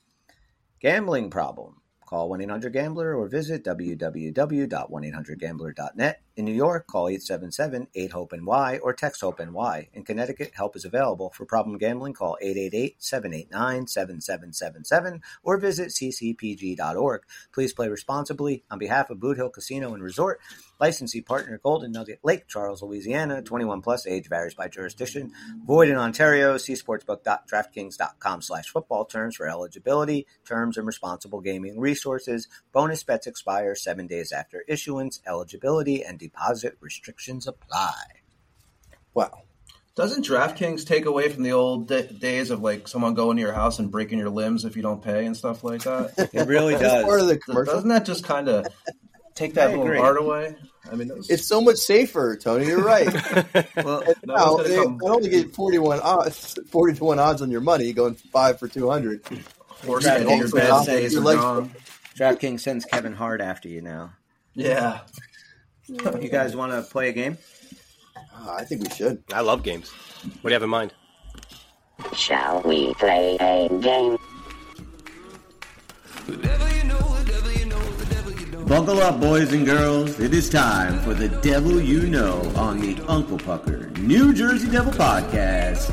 Gambling problem? Call 1-800-GAMBLER or visit www.1800gambler.net. In New York, call 877-8-HOPE-NY or text HOPE-NY. In Connecticut, help is available. For problem gambling, call 888-789-7777 or visit ccpg.org. Please play responsibly. On behalf of Boot Hill Casino and Resort, licensee partner Golden Nugget Lake, Charles, Louisiana, 21 plus, age varies by jurisdiction. Void in Ontario. See sportsbook.draftkings.com slash football terms for eligibility, terms, and responsible gaming resources. Bonus bets expire seven days after issuance. Eligibility and deposit restrictions apply.
Wow.
Doesn't DraftKings take away from the old da- days of like someone going to your house and breaking your limbs if you don't pay and stuff like that? <laughs>
It really <laughs>
That's part of
does.
the commercial.
Doesn't that just kind of take that little
agree.
part away? I mean, those,
It's so much safer, Tony. You're right. <laughs>
Well,
No,
now,
it's
they
gonna come-
not only get 41 odds, 40 to 1 odds on your money, going 5 for 200.
horse
Right,
getting your
also
best
not-
days
your
are gone.
DraftKings sends Kevin Hart after you now.
Yeah. <laughs>
You guys want to play a game?
Ah, I think we should.
I love games. What do you have in mind?
Shall we play a game?
Buckle up, boys and girls. It is time for the Devil You Know on the Uncle Pucker New Jersey Devil Podcast.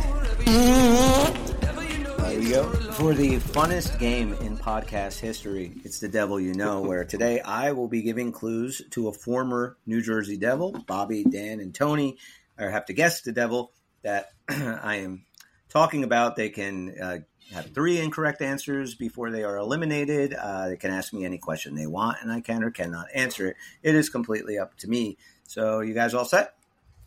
There you go. For the funnest game in podcast history, it's the Devil You Know, where today I will be giving clues to a former New Jersey Devil. Bobby, Dan, and Tony or have to guess the Devil that <clears throat> I am talking about. They can uh, have three incorrect answers before they are eliminated. Uh, they can ask me any question they want, and I can or cannot answer it. It is completely up to me. So, you guys all set?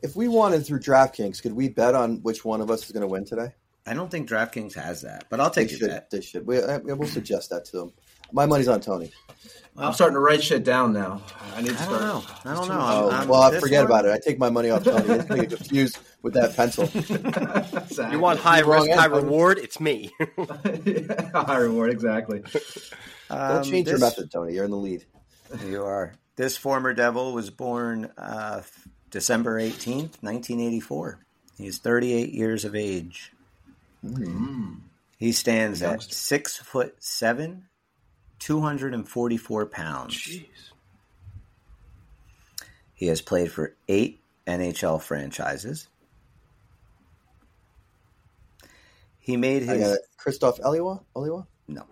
If we wanted through DraftKings, could we bet on which one of us is going to win today?
I don't think DraftKings has that, but I'll take
they should.
bet.
They should. We, uh, we'll suggest that to them. My money's on Tony.
I'm starting to write shit down now. I need to
I
start.
don't know. I don't know.
Oh,
I'm- I'm-
well,
this
forget
one-
about it. I take my money off Tony. He's going to get confused with that pencil. <laughs>
Exactly.
You want high
Wrong
risk, high
answer.
reward? It's me. <laughs> <laughs>
high reward, exactly.
Don't
Um,
change your method, Tony. You're in the lead.
You are. This former devil was born uh, December 18th, 1984. He's 38 years of age. Mm-hmm. He stands at six foot seven, 244 pounds. He has played for eight NHL franchises. He made his.
Christoph Eliwa? Eliwa?
No,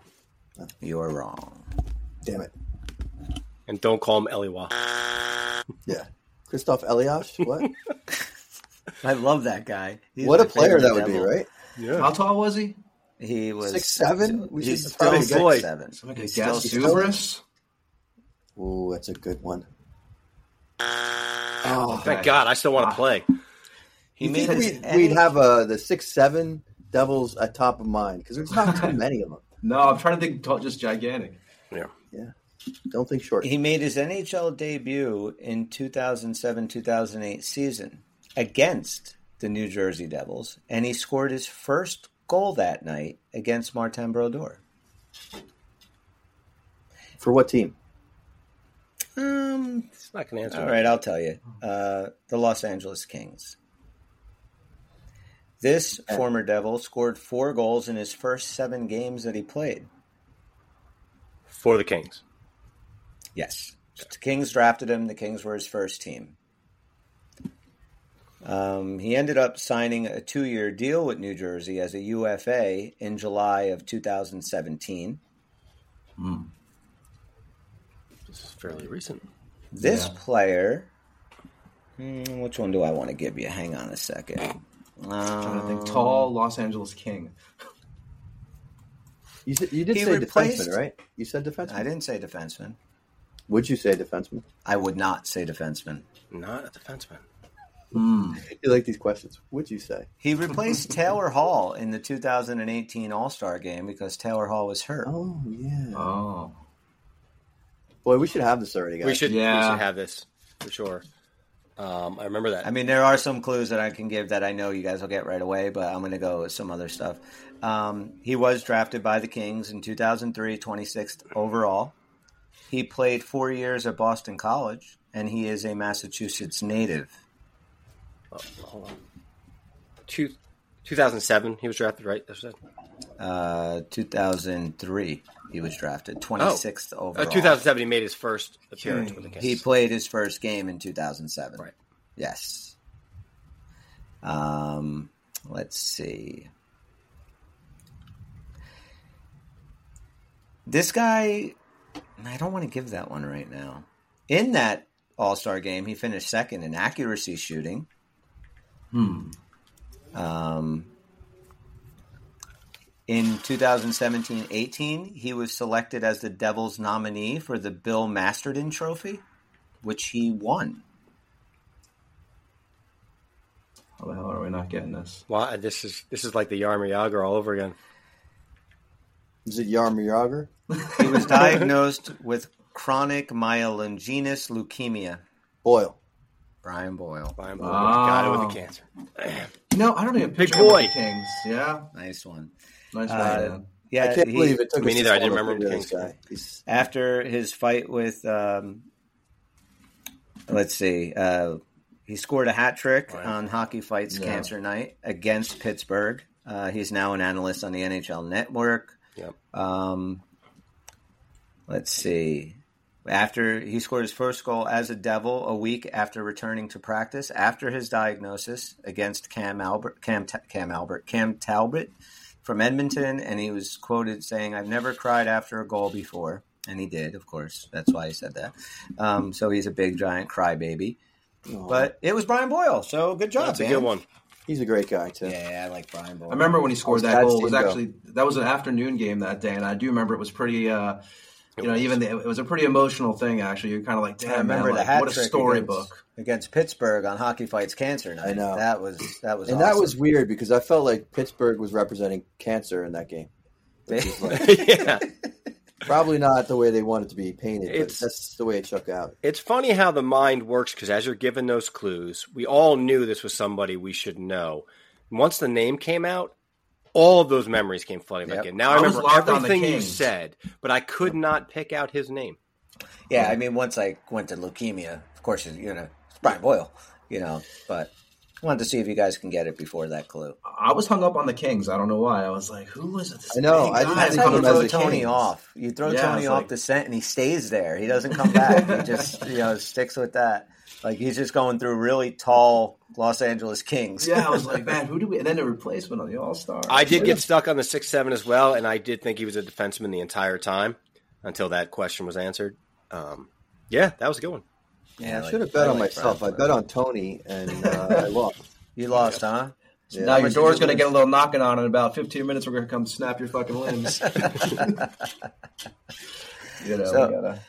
you are wrong.
Damn it.
and don't call him Eliwa. <laughs>
Yeah. Christoph Elias? What? <laughs>
I love that guy. He's
what a player
favorite
that would be,
devil.
Right?
How tall was he?
He was
Six, seven? We
He's
should
still
probably
six
get-
seven.
Some like
He's still
gas.
Ooh, that's a good one.
Oh,
Thank God, I still want to play.
He
You
made
think
his
we'd,
any-
we'd have uh, the six seven Devils at top of mind because there's not too <laughs> many of them.
No, I'm trying to think tall, just gigantic.
Yeah. Yeah.
Don't think short.
He made his NHL debut in 2007-2008 season against the New Jersey Devils, and he scored his first goal that night against Martin Brodeur.
For what team?
Um,
It's not going to answer.
all
that.
right, I'll tell you. Uh, the Los Angeles Kings. This former Devil scored four goals in his first seven games that he played.
For the Kings.
Yes. The Kings drafted him. The Kings were his first team. Um, he ended up signing a two-year deal with New Jersey as a UFA in July of 2017.
This is fairly recent.
This
Yeah.
player, hmm, which one do I want to give you? Hang on a second.
I'm trying to think
Um,
tall Los Angeles King.
You, said, you did
He
say
replaced-
defenseman, right? You said defenseman.
I didn't say defenseman.
Would you say defenseman?
I would not say defenseman.
Not a defenseman.
You like these questions. Would you say?
He replaced Taylor Hall in the 2018 All Star game because Taylor Hall was hurt.
Oh yeah.
Oh,
Boy, we should have this already, guys.
We should, we should have this for sure. Um, I remember that.
I mean, there are some clues that I can give that I know you guys will get right away, but I'm going to go with some other stuff. Um, he was drafted by the Kings in 2003, 26th overall. He played four years at Boston College, and he is a Massachusetts native.
Oh, hold on. Two, 2007, he was drafted, right? That's.
Uh, 2003, he was drafted, 26th
Uh,
overall.
2007, he made his first appearance with the Kings.
He played his first game in 2007.
Right.
Yes. Um, let's see. This guy, I don't want to give that one right now. In that All Star game, he finished second in accuracy shooting.
Hmm.
Um, in 2017-18, he was selected as the Devils nominee for the Bill Masterton Trophy, which he won.
How the hell are we not getting this?
Wow, this is this is like the Jaromir Jagr all over again.
Is it Jaromir Jagr?
He was diagnosed with chronic myelogenous leukemia.
Boyle.
Brian Boyle.
Brian Boyle
Wow.
got it with the cancer.
You know, I don't even
Big
picture
boy.
the Kings. Yeah,
Nice one.
nice
Uh,
one. man.
Yeah,
I can't
he-
believe it took
Me neither, I didn't remember the Kings.
guy. He's
after his fight with um, let's see uh, he scored a hat trick
Right.
on hockey fights
Yeah.
cancer night against pittsburgh uh, he's now an analyst on the nhl network
Yep.
um, let's see after he scored his first goal as a devil a week after returning to practice after his diagnosis against cam albert cam, cam albert cam talbot from Edmonton, and he was quoted saying, "I've never cried after a goal before," and he did, of course. That's why he said that. Um, so he's a big giant crybaby. But it was Brian Boyle, so good job.
That's a
man.
good one.
he's a great guy too.
Yeah, I like Brian Boyle.
I remember when he scored
How's
that
that
goal. It was actually that was an afternoon game that day, and I do remember it was pretty. Uh, you know, even the, it was a pretty emotional thing. Actually, you're kind of like, damn,
I remember
man,
the
like,
hat
what a
trick
storybook.
against, against Pittsburgh on Hockey Fights Cancer Night.
I know.
that was that was
And that was weird because I felt like Pittsburgh was representing cancer in that game. Like, <laughs>
yeah.
probably not the way they wanted to be painted, but
It's-
that's the way it shook out.
It's funny how the mind works because as you're given those clues, we all knew this was somebody we should know. Once the name came out, all of those memories came flooding back
Yep.
in. Now I,
I
remember
locked on the
everything you said, but I could not pick out his name.
yeah. I mean, once I went to leukemia, of course, you know, it's Brian Boyle, you know, but. I wanted to see if you guys can get it before that clue.
I was hung up on the Kings. I don't know why. I was like, who was it? This
I know, I didn't
guy
That's
think
you throw Tony
Kings.
off. You throw
Yeah,
Tony off
like-
the scent, and he stays there. He doesn't come back. he just you know sticks with that. Like he's just going through really tall Los Angeles Kings.
Yeah, I was like, <laughs> man, who do we? And then the replacement on the All Star.
I did get stuck on the six seven as well, and I did think he was a defenseman the entire time until that question was answered. Um, yeah, that was a good one.
Yeah,
I
like-
should have bet
I
on
like
myself. I bet on Tony, and uh, I lost.
You lost, huh?
Yeah.
now your
much did
door's going to get a little knocking on in about 15 minutes. We're going to come snap your fucking limbs. <laughs> <laughs> you know,
So-
we gotta,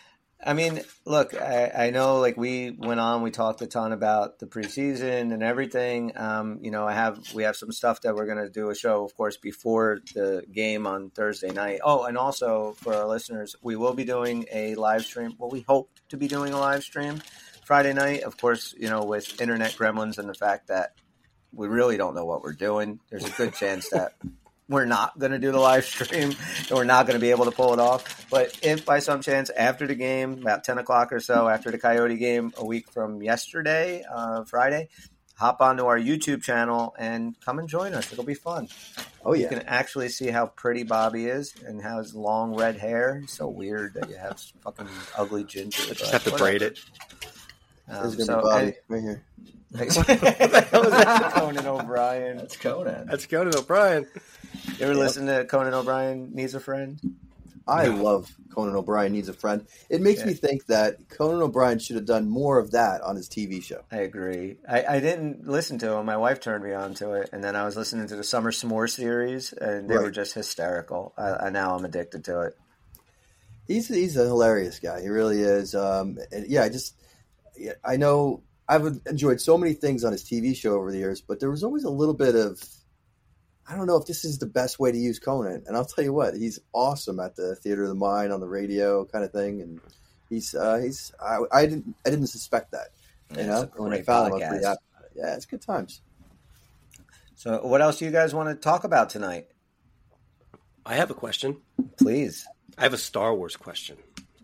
I mean, look, I, I know like we went on, we talked a ton about the preseason and everything. Um, you know, I have we have some stuff that we're going to do a show, of course, before the game on Thursday night. Oh, and also for our listeners, we will be doing a live stream. Well, we hope to be doing a live stream Friday night. Of course, you know, with internet gremlins and the fact that we really don't know what we're doing. There's a good chance that we're not going to do the live stream and we're not going to be able to pull it off. But if by some chance after the game, about 10 o'clock or so, after the Coyote game a week from yesterday, uh, Friday, hop onto our YouTube channel and come and join us. It'll be fun.
Oh yeah.
You can actually see how pretty Bobby is and how his long red hair. It's so weird that you have fucking ugly ginger.
I just have to
whatever.
braid it.
Um,
this is gonna
so,
be Bobby
and-
right here.
what the hell is <laughs> that? Conan O'Brien.
That's Conan.
That's Conan O'Brien.
You ever listen to Conan O'Brien Needs a Friend?
I love Conan O'Brien needs a friend. It makes
Yeah.
me think that Conan O'Brien should have done more of that on his TV show.
I agree. I, I didn't listen to him. My wife turned me on to it, and then I was listening to the Summer S'more series, and they were just hysterical. I, I now I'm addicted to it.
He's he's a hilarious guy. He really is. Um, and yeah, I just yeah, I know I've enjoyed so many things on his TV show over the years, but there was always a little bit of I don't know if this is the best way to use Conan. And I'll tell you what, he's awesome at the Theater of the Mind on the radio kind of thing, and he's uh, he's I, I didn't I didn't suspect that. You
It's
know, when I
great
found him, pretty
podcast.
happy. Yeah, it's good times.
So, what else do you guys want to talk about tonight?
I have a question.
Please.
I have a Star Wars question.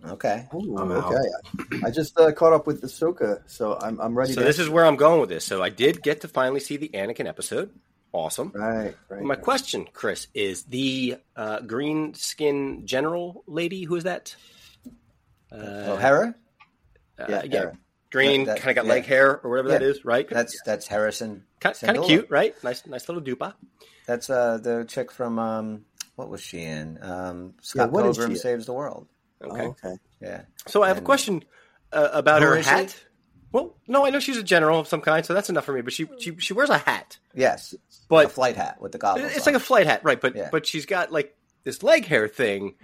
Okay.
Ooh, okay. I just uh, caught up with Ahsoka, so I'm I'm ready.
So this is where I'm going with this. So I did get to finally see the Anakin episode. Awesome.
right, right.
My
right.
question, Chris, is the uh, green skin general lady. Who is that? Uh,
O'Hara?
uh,
Yeah,
yeah,
Hera.
green,
That- that-
kind of got
yeah.
leg hair or whatever that
Yeah.
is, right?
That's that's Harrison.
kind, of cute, right? Nice, nice little dupa.
That's uh, the chick from um, what was she in? Um, Scott Pilgrim? Saves the World.
Okay.
Oh, okay.
Yeah.
So I have a question uh, about her
is she?
hat. Well, no, I know she's a general of some kind, so that's enough for me. But she she, she wears a hat,
Yes. but a
but
flight hat with the goggles.
it's
on.
like a flight hat, right? But
Yeah.
but she's got like this leg hair thing,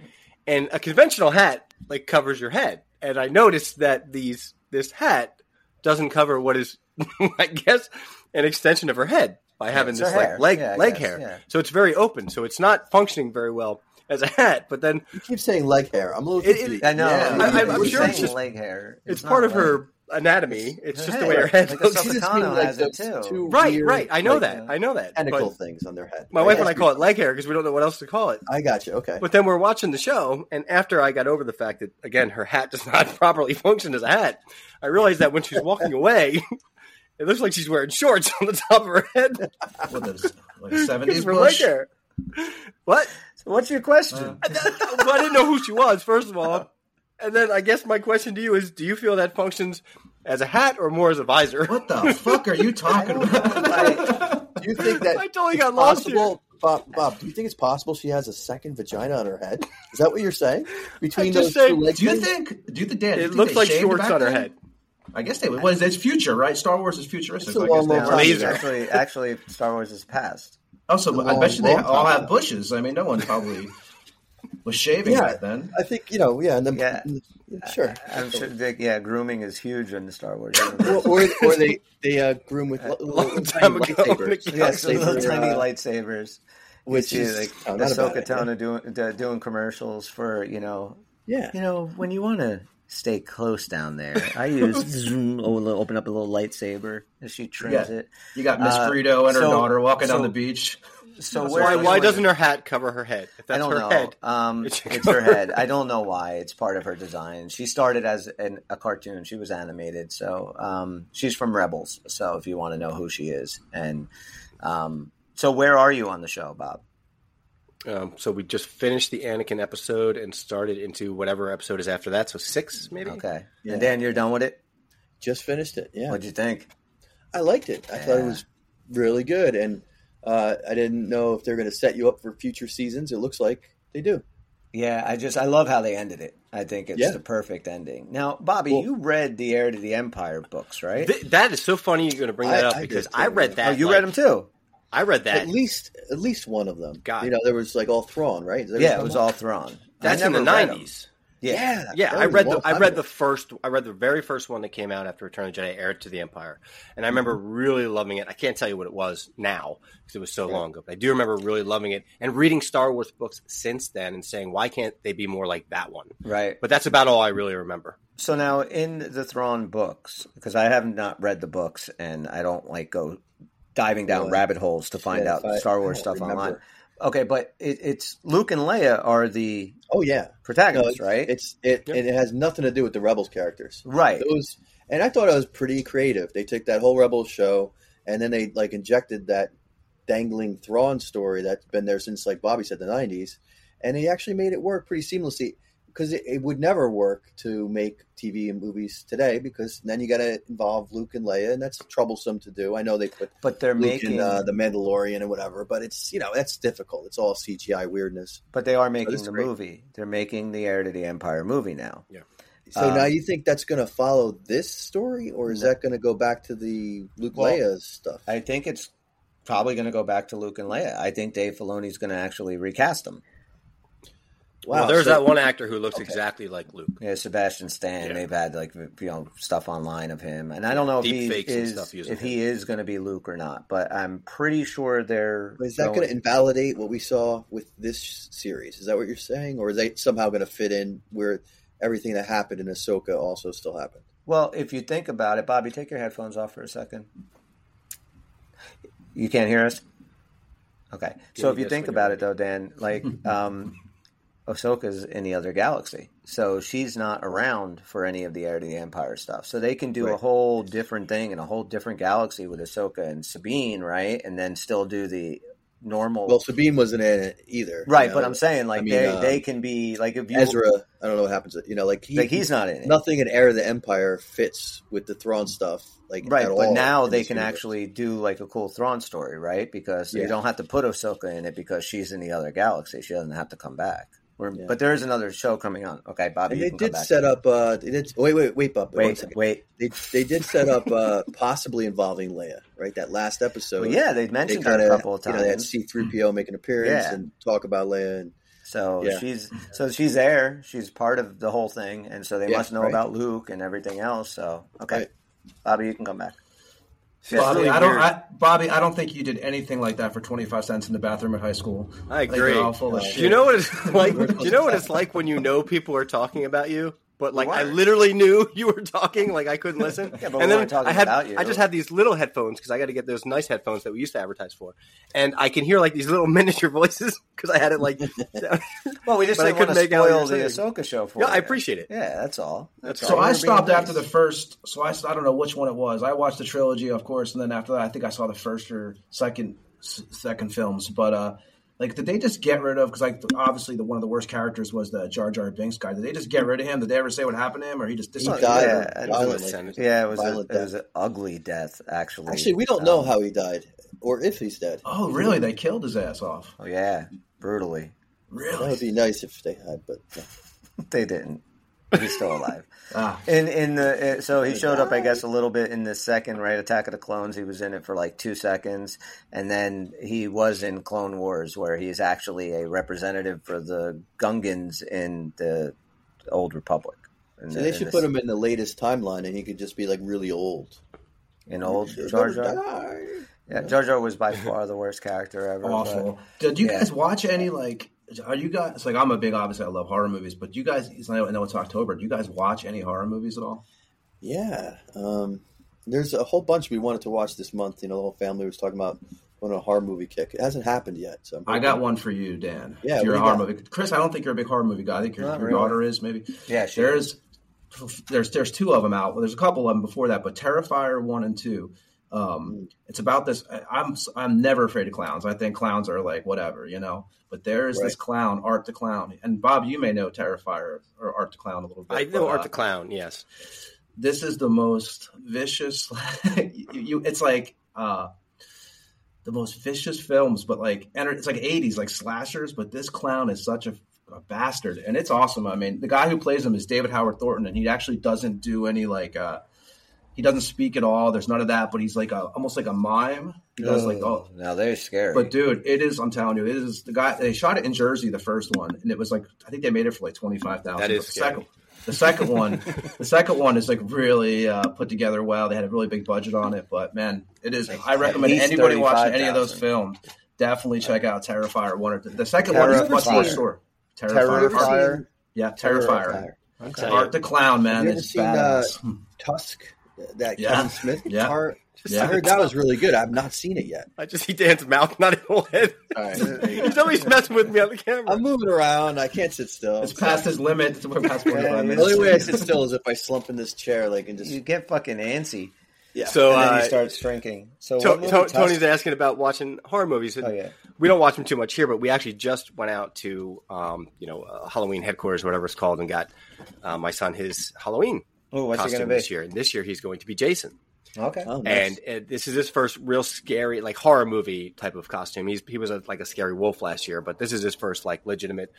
and a conventional hat like covers your head. And I noticed that these this hat doesn't cover what is, <laughs> I guess, an extension of her head by having
it's
this like
hair.
leg
Yeah,
leg
guess,
hair.
yeah.
So it's very open. So it's not functioning very well as a hat. But then
You keep saying leg hair. I'm a little
It- it-
I know.
Yeah.
you
I-
keep
I'm sure it's just-
leg hair.
it's,
not
part of
leg.
her anatomy. It's
Her
just the way her head
Like
looks.
Ahsoka
She just
Tano
like,
has it too.
Right,
weird,
right. I know
like,
that. I know that.
Tentacle
But
things on their head.
my wife and I call it leg hair because we don't know what else to call it.
I got you. Okay.
But then we're watching the show, and after I got over the fact that again her hat does not <laughs> properly function as a hat, I realized that when she's walking <laughs> away, it looks like she's wearing shorts <laughs> on the top of her head.
What is like a seventies
for leg
bush?
hair. What?
So what's your question?
Uh,
well, I didn't know who she was first of all, and then I guess my question to you is: Do you feel that functions as a hat or more as a visor?
What the fuck are you talking about? <laughs>
Do you think that
I totally
it's
got lost here.
Bob, Bob? Do you think it's possible she has a second vagina on her head? Is that what you're saying? Between those
just saying,
two leg
do you think? Do you think Dan? do you
It looks
they
like
shaved
shorts
back
on her head.
I guess they would. What is it? It's future, right? Star Wars is futuristic.
It's a long, long time.
Laser.
Actually, actually, Star Wars is past.
Also,
It's a
I
long,
bet you they all
time.
have bushes. I mean, no one probably <laughs> was shaving
Yeah.
back then.
I think you know. Yeah, and then
Yeah.
sure.
I'm sure. That, yeah, grooming is huge in the Star Wars.
or, <laughs>
universe.
or, or they <laughs> they uh, groom with li-
long time
tiny
ago,
lightsabers.
yeah,
yeah, so little tiny
uh,
lightsabers.
which
You
is
see, like
oh, not
Ahsoka. Tano doing uh, doing commercials for you know
Yeah,
you know when you want to stay close down there. I use <laughs> zoom, open up a little lightsaber as she trims
Yeah.
it.
You got Miss
Uh,
Frito and her
so-
daughter walking down the beach.
So
So
where
Why, why doesn't her hat cover her head? If
I
that's
don't
her
know.
head,
Um, it's her head. I don't know why. It's part of her design. She started as an, a cartoon. She was animated, so um, she's from Rebels. So if you want to know who she is, and um, so where are you on the show, Bob?
Um, so we just finished the Anakin episode and started into whatever episode is after that. So six, maybe.
Okay,
Yeah.
and Dan, you're done with it.
just finished it. Yeah,
What'd you think?
I liked it. I thought it was really good, and uh, I didn't know if they're going to set you up for future seasons. It looks like they do.
Yeah, I just I love how they ended it. I think it's
Yeah.
the perfect ending. Now, Bobby,
Well-
you read the Heir to the Empire books, right?
Th- that is so funny. You're going to bring that
I-
up
I
because I read that.
oh, you
like-
read them too.
I read that.
At least, at least one of them.
God.
You know, there was like all Thrawn, right? That
Yeah,
what
it was all Thrawn.
That's in the
never read 'em.
'90s.
Yeah,
Yeah, I read the I read
ago.
the first I read the very first one that came out after Return of the Jedi, Heir to the Empire, and I remember
Mm-hmm.
really loving it. I can't tell you what it was now because it was so long ago, but I do remember really loving it and reading Star Wars books since then and saying, "Why can't they be more like that one?"
right.
But that's about all I really remember.
So now in the Thrawn books, because I have not read the books and I don't like go diving down
Well,
rabbit holes to find
yeah,
out
I-
Star Wars
don't
stuff online. Okay, but it, it's Luke and Leia are the
Oh yeah, no,
protagonists,
it's,
right?
It's it,
Yeah.
and it has nothing to do with the Rebels characters.
right.
Those, and I thought it was pretty creative. They took that whole Rebels show and then they like injected that dangling Thrawn story that's been there since, like Bobby said, the '90s, and they actually made it work pretty seamlessly. Because it, it would never work to make TV and movies today because then you got to involve Luke and Leia, and that's troublesome to do. I know they put
But they're
Luke
making
in uh, the Mandalorian and whatever, but it's you know that's difficult. It's all CGI weirdness.
but they are making the
great.
movie. They're making the Heir to the Empire movie now. Yeah.
So
Um,
now you think that's going to follow this story, or is
No.
that going to go back to the Luke
Well,
Leia stuff?
I think it's probably going to go back to Luke and Leia. I think Dave Filoni's going to actually recast them.
Wow,
well, there's
so-
that one actor who looks
Okay.
exactly like Luke.
Yeah, Sebastian Stan.
Yeah.
They've had like you know stuff online of him, and I don't know if
Deep
he
fakes and
is
stuff using
if he is going to be Luke or not. But I'm pretty sure they're.
Is that going to invalidate what we saw with this series? Is that what you're saying, or is that somehow going to fit in where everything that happened in Ahsoka also still happened?
Well, if you think about it, Bobby, take your headphones off for a second. You can't hear us. Okay, so if you think about it, though, Dan, like <laughs> um, Ahsoka's in the other galaxy, so she's not around for any of the Heir to the Empire stuff. So they can do a whole different thing in a whole different galaxy with Ahsoka and Sabine, right? And then still do the normal.
Well, Sabine wasn't in it either,
right,
you
but? I'm saying like
I mean,
they
uh,
they can be like if you
Ezra. I don't know what happens. You know, like he,
like he's not in it.
nothing in Heir of the Empire fits with the Thrawn stuff. Like
Right, but now they can
universe.
actually do like a cool Thrawn story, right? Because
Yeah.
you don't have to put Ahsoka in it because she's in the other galaxy. She doesn't have to come back.
Yeah.
But there is another show coming on. Okay, Bobby,
And they did set up. Uh, they did. Wait, wait, wait, Bob.
Wait, wait.
They they did set up uh, possibly involving Leia, right? That last episode.
Well, yeah, they
they
mentioned
kind
her
of
a couple of
You know, they had. C three PO make an appearance
Yeah.
and talk about Leia, and
so
yeah.
she's so she's there. She's part of the whole thing, and so they must know
right.
about Luke and everything else. So okay,
Right.
Bobby, you can come back. It's
Bobby,
really
I don't. I, Bobby, I don't think you did anything like that for twenty five cents in the bathroom at high school.
I
think
agree.
they're all full of shit. <laughs>
you know what it's like? You know what it's like when you know people are talking about you? But like I literally knew <laughs> you were talking, like I couldn't listen.
Yeah, but we
and then
talking
I had
about you.
I just had these little headphones because I got to get those nice headphones that we used to advertise for, and I can hear like these little <laughs> miniature voices because I had it like. <laughs>
well, we just
but I
didn't want
couldn't
to
make out what
spoil
you
the
were.
Ahsoka show for
Yeah,
you.
I appreciate it.
Yeah, that's all. That's
So
So
all.
I stopped after the first. So I, I don't know which one it was. I watched the trilogy, of course, and then after that, I think I saw the first or second second films. But uh, like, did they just get rid of? Because like, obviously, the one of the worst characters was the Jar Jar Binks guy. Did they just get rid of him? Did they ever say what happened to him, or he just
he
disappeared?
died
yeah, it was
violently.
Senate.
Yeah, it was a, it was an ugly death, actually.
Actually, we don't know
Um,
how he died or if he's dead.
Oh, really? They killed his ass off.
Oh yeah, brutally.
Really?
That would be nice if they had, but <laughs>
They didn't. He's still alive.
Ah,
In in the uh, so he showed up, I guess, a little bit in the second right Attack of the Clones. He was in it for like two seconds, and then he was in Clone Wars, where he's actually a representative for the Gungans in the Old Republic.
So
the-
they
in
should
the-
put him in the latest timeline, and he could just be like really old.
in old
Should
Jar Jar. Yeah, Jar Jar was by far the worst character ever. but-
Did you
yeah.
guys watch any like? Are you guys like? I'm a big obviously I love horror movies, but you guys I know, I know it's October. Do you guys watch any horror movies at all?
Yeah, um, there's a whole bunch we wanted to watch this month. You know, the whole family was talking about going on a horror movie kick. It hasn't happened yet, so I'm
got one for you, Dan.
Yeah,
if you're a horror
got?
movie, Chris. I don't think you're a big horror movie guy. I think your, your
really.
daughter is maybe.
Yeah, is.
There's there's there's two of them out. Well, there's a couple of them before that, but Terrifier one and two.
Hmm.
Um, it's about this. I'm I'm never afraid of clowns. I think clowns are like whatever, you know. But there is this clown, Art the Clown, and Bob, you may know Terrifier or Art the Clown a little bit.
I know
but,
Art
uh,
the Clown. Yes,
this is the most vicious <laughs> you, you it's like uh the most vicious films but like it's like 80s like slashers but this clown is such a, a bastard and it's awesome i mean the guy who plays him is david howard thornton and he actually doesn't do any like uh he doesn't speak at all there's none of that but he's like a almost like a mime he does like oh
now they're scary.
but dude, it is. I'm telling you, it is the guy. They shot it in Jersey, the first one, and it was like I think they made it for like twenty five thousand.
That is
the
scary.
second. The second one, <laughs> the second one is like really uh, put together well. They had a really big budget on it, but man, it is. I recommend anybody watching any of those films definitely check out Terrifier one or two. The second one is much more
Terrifier.
short.
Terrifier.
Terrifier, yeah, Terrifier.
I'll
Art the Clown, man,
Have you ever seen, uh. Tusk, that
Yeah.
Kevin Smith
Yeah.
part.
Yeah.
I heard that was really good. I've not seen it yet.
I just see Dan's mouth, not his whole head.
He's
always messing with me on the camera.
I'm moving around. I can't sit still.
it's past his limit. We're past 45
Yeah,
the
minutes.
only way I sit still is if I slump in this chair, like and just
you get fucking antsy.
Yeah.
So
and then
uh,
you start shrinking. So
To-
what
To-
Tusk-
Tony's asking about watching horror movies.
Oh yeah.
We don't watch them too much here, but we actually just went out to, um, you know, uh, Halloween headquarters, whatever it's called, and got uh, my son his Halloween
Oh, what's he
costume
gonna be?
this year. And this year he's going to be Jason.
Okay.
Oh, nice.
And uh, this is his first real scary, like horror movie type of costume. He's he was a, like a scary wolf last year, but this is his first like legitimate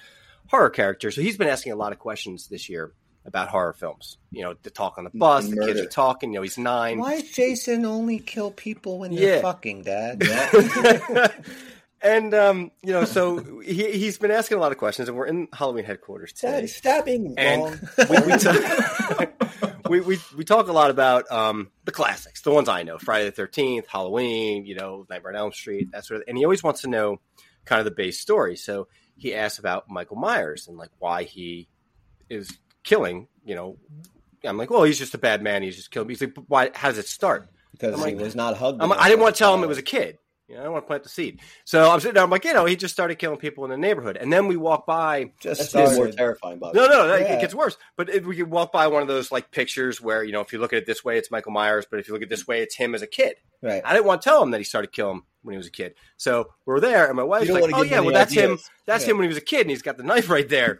horror character. So he's been asking a lot of questions this year about horror films. You know, the talk on the bus,
And
the kids
murder.
are talking. You know, he's nine.
Why does Jason only kill people when they're
Yeah.
fucking, Dad? <laughs> <laughs>
and um, you know, so he he's been asking a lot of questions, and we're in Halloween headquarters today.
Stabbing
and
wrong.
we, we, talk, <laughs> we, we, we talk a lot about um, the classics, the ones I know: Friday the Thirteenth, Halloween, you know, Nightmare on Elm Street, that sort of. And he always wants to know kind of the base story. So he asks about Michael Myers and like why he is killing. You know, I'm like, well, he's just a bad man. He's just killing. He's like, why? How does it start?
Because
I'm
he
like-
was not hugged.
I didn't want to tell him it was a kid. You know, I don't want to plant the seed. So I'm sitting there. I'm like, you know, he just started killing people in the neighborhood, and then we walk by.
just
That's more terrifying, Bob.
No, no, no
Yeah.
it gets worse. But if we could walk by one of those like pictures where you know, if you look at it this way, it's Michael Myers, but if you look at it this way, it's him as a kid.
Right.
I didn't want to tell him that he started killing when he was a kid. So we're there, and my wife's like, "Oh yeah, well that's him. That's
Yeah.
him when he was a kid, and he's got the knife right there."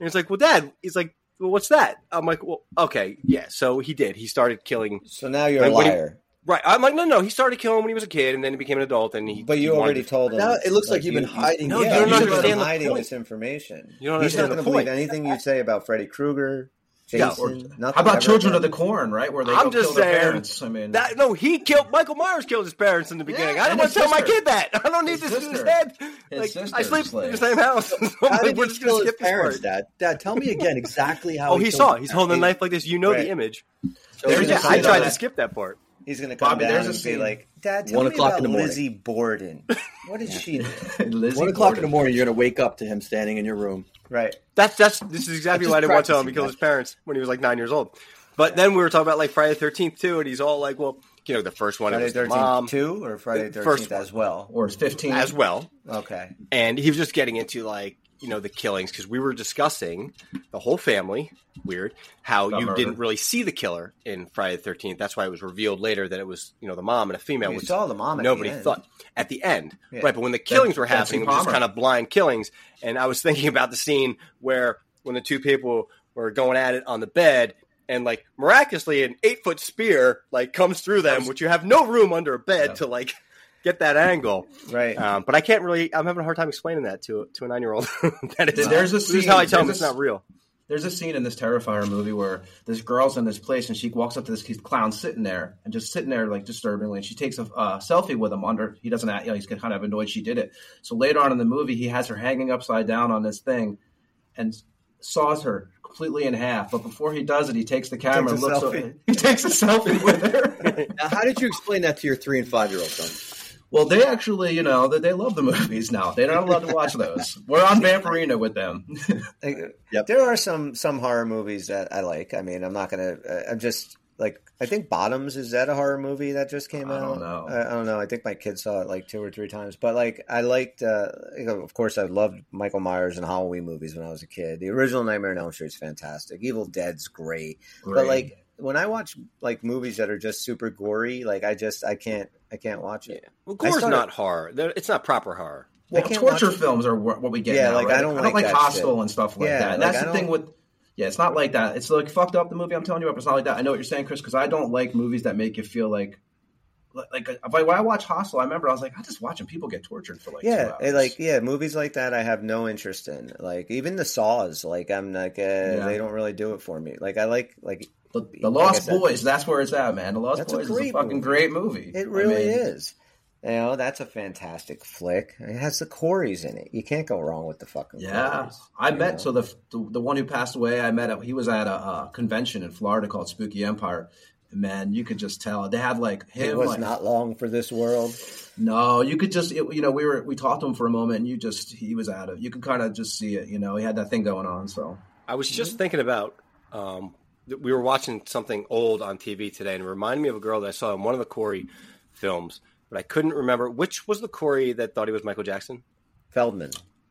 And he's like, "Well, Dad," he's like, "Well, what's that?" I'm like, "Well, okay, yeah." So he did. He started killing.
So now you're a
Like, you-
liar.
Right. I'm like, no, no. He started killing when he was a kid, and then he became an adult, and he.
But you
wanted
already
to-
told him.
Now it looks like,
you-
you've been hiding.
No,
Yeah,
you don't understand the
hiding
point.
this information.
You don't
He's not
understand the
going to believe
point.
anything you say about Freddy Krueger,
Yeah, or-
How about
ever
Children of the Corn, right? Where they
I'm just
kill their
saying
parents. I mean,
That no, he killed Michael Myers killed his parents in the beginning.
Yeah,
I don't want to tell my kid that. <laughs> I don't need
His
this in his
sister.
head.
His
like
sister,
I sleep
it's
in the same house. So I'm
How
like, <laughs>
did
we're
he
just
kill
gonna
his
skip this
parents,
part.
Dad? Dad, tell me again exactly how.
Oh,
he
he saw.
his.
He's holding a knife like this. You know
Right.
the image.
There's
Yeah,
a
I tried to skip that part.
He's going to come
Bobby,
down
there's a
and be like, Dad, tell
One
me
o'clock
about
in the morning.
Lizzie Borden. What did she do? <laughs>
One o'clock in the morning, you're gonna wake up to him standing in your room.
Right.
That's that's this is exactly
Just
why I didn't want to tell him he
practicing
killed his parents when he was like nine years old. But then we were talking about like Friday the Thirteenth too, and he's all like, "Well, you know, the first one it
Friday
was the
13th
mom
2 or Friday
The
13th
first
as well?
or it's 15.
as well."
Okay.
and he was just getting into like you know the killings because we were discussing the whole family weird how you
murder.
didn't really see the killer in friday the 13th that's why it was revealed later that it was you know the mom and a female which
saw the mom
nobody
the
thought at the end
Yeah.
right but when the killings were happening it was just kind of blind killings and i was thinking about the scene where when the two people were going at it on the bed and like miraculously an eight foot spear like comes through them which you have no room under a bed
Yeah.
to like get that angle
Right.
um, but I can't really. I'm having a hard time explaining that to to a nine year old. <laughs> that it's
There's a
this is
scene-
how I tell them
there's
it's not real.
There's a scene in this Terrifier movie where this girl's in this place and she walks up to this clown sitting there and just sitting there like disturbingly. And she takes a uh, selfie with him under. He doesn't. act- You know, he's kind of annoyed she did it. So later on in the movie, he has her hanging upside down on this thing and saws her completely in half. But before he does it, he takes the camera
Takes
and looks.
selfie.
o- <laughs> he takes a selfie with her.
Now, how did you explain that to your three and five year old son?
Well, they actually, you know, they, they love the <laughs> movies now. They're not allowed to watch those. We're on Vampirina with them. <laughs>
Like,
Yep.
There are some some horror movies that I like. I mean, I'm not gonna. Uh, I'm just like I think Bottoms is that a horror movie that just came out.
I
out?
don't know.
I, I don't know. I think my kids saw it like two or three times. But like I liked. Uh, you know, of course, I loved Michael Myers and Halloween movies when I was a kid. The original Nightmare on Elm Street is fantastic. Evil Dead's great. But like when I watch like movies that are just super gory, like I just I can't I can't watch it.
Well,
I
gore's
started-
not horror. They're- It's not proper horror.
Well, torture films are what what we get
Yeah,
now,
like,
right?
I don't
I
like
don't like
that
Hostel
shit.
and stuff like
Yeah,
that.
Like,
that's
I
the thing with yeah, it's not like that. It's like fucked up the movie I'm telling you about. But it's not like that. I know what you're saying, Chris, because I don't like movies that make you feel like like if I, when I watch Hostel, I remember I was like, I'm just watching people get tortured for like two
yeah,
hours.
it, like yeah, movies like that I have no interest in. Like even the Saws, like I'm like uh, they don't really do it for me. Like I like like
the, the
like I
Lost
said,
Boys. That's where it's at, man. The Lost
That's a
Boys is a fucking
movie.
great movie.
It
I
really
mean,
is. You know, that's a fantastic flick. It has the Corys in it. You can't go wrong with the fucking
Yeah,
Corys,
I
you
met
know?
so the, the the one who passed away. I met. At, he was at a, uh convention in Florida called Spooky Empire. Man, you could just tell they had like him.
it was
like,
not long for this world.
No, you could just it, you know we were we talked to him for a moment and you just he was out of you could kind of just see it. You know, he had that thing going on. So
I was just thinking about. Um, that we were watching something old on TV today, and it reminded me of a girl that I saw in one of the Corey films, but I couldn't remember which was the Corey that thought he was Michael Jackson.
Feldman.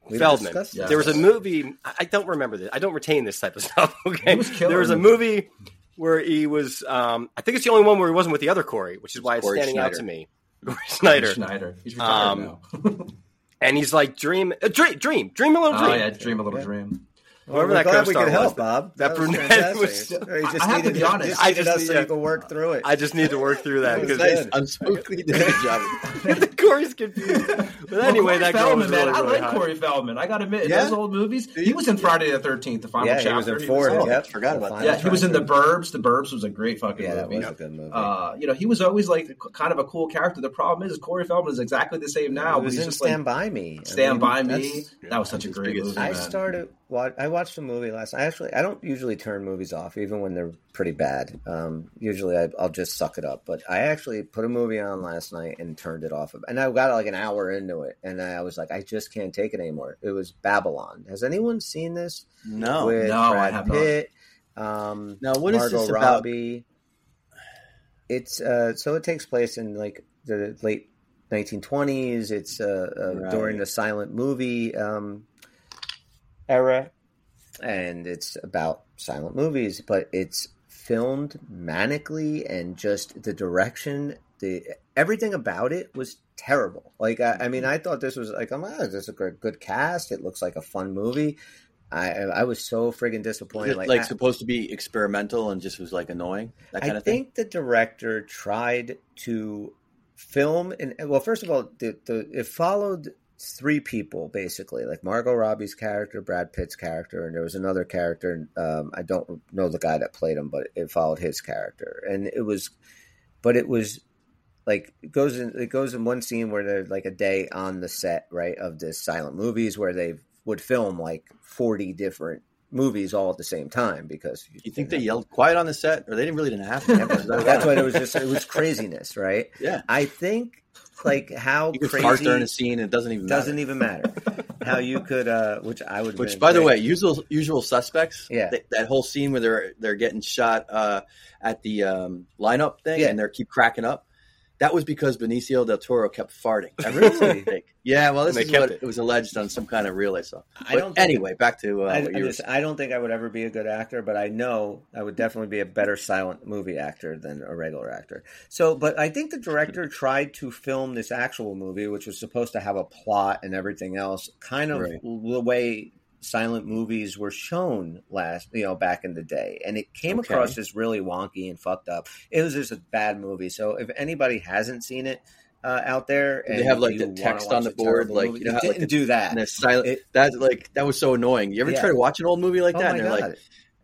We've
Feldman.
discussed
There was a movie. I I don't remember this. I don't retain this type of stuff. <laughs> Okay,
was
there was a movie where he was. Um, I think it's the only one where he wasn't with the other Corey, which is why it's
Corey
standing out to me. <laughs> Corey Snyder,
Schneider. He's retired
Um,
now. <laughs>
and he's like dream, uh, dream, dream, dream a little dream.
oh yeah, dream a little dream.
Whoever
We're
that
glad we
co-star
could help,
was.
Bob.
That
was
brunette
fantastic.
was-
You
I-
just
I have to be honest.
Just
I just
us so
need-
you could work through it.
I just need to work through that
That
because
nice. Unspookly did a good job.
Corey's confused. But anyway,
Well, Corey
that girl
Feldman,
was
man,
really,
I
really
like
hot.
Corey Feldman. I got to admit, in
Yeah?
those old movies, he was in Friday the Thirteenth, the final
yeah,
chapter.
he was in four.
was-
yep.
forgot about that.
Yeah, he was in the Burbs. The Burbs was a great fucking
Yeah, that
movie.
was a good movie.
Uh, you know, he was always like kind of a cool character. The problem is, Corey Feldman is exactly the same now.
he was
he's
in
just
Stand By Me.
Stand by Me. That was such a great movie.
I started. Wa- I watched a movie last. I actually. I don't usually turn movies off, even when they're pretty bad. Um, usually, I, I'll just suck it up. But I actually put a movie on last night and turned it off. And I got like an hour into it, and I was like, I just can't take it anymore. It was Babylon. Has anyone seen this?
No.
with
no, I
Brad
have not.
Pitt. Um,
Now, what is
Margot
this about?
Robbie. It's uh, so it takes place in like the late 1920s. It's uh, uh,
Right.
during the silent movie um, era, and it's about silent movies, but it's filmed manically and just the direction, the everything about it was terrible. Like I, I mean, I thought this was like, oh, this is a good, good cast. It looks like a fun movie. I I was so friggin'
Is
disappointed.
it
like,
like
I-
supposed to be experimental and just was like annoying? That kind
I
of thing?
think the director tried to film and well, first of all, the, the it followed three people basically, like Margot Robbie's character, Brad Pitt's character, and there was another character. Um, I don't know the guy that played him, but it followed his character, and it was, but it was like it goes in it goes in one scene where they're like a day on the set right of this silent movies where they would film like 40 different movies all at the same time because
You think they yelled quiet on the set, or they didn't really didn't have to? <laughs>
that's why it was just it was craziness right
Yeah.
i think like how
You
crazy
during a scene, it doesn't even matter.
doesn't even matter how you could uh which i would
Which, by the way, usual usual suspects.
Yeah.
th- that whole scene where they're they're getting shot uh, at the um, lineup thing,
Yeah.
and they keep cracking up. That was because Benicio del Toro kept farting. <laughs>
Really?
yeah, well, this is what
it.
it. was alleged on some kind of reel I saw.
I don't
anyway, back to uh,
I,
what
I just I don't think I would ever be a good actor, but I know I would definitely be a better silent movie actor than a regular actor. So, but I think the director tried to film this actual movie, which was supposed to have a plot and everything else, kind of
Right.
the way silent movies were shown last, you know, back in the day, and it came
Okay.
across as really wonky and fucked up. It was just a bad movie. So, if anybody hasn't seen it. Uh, out there,
they have, like, the text on the board, like,
movie-
you know how, like,
didn't
the-
do that.
and silent.
It-
that like that was so annoying. You ever
Yeah.
try to watch an old movie like
Oh
that? and they're
god!
like,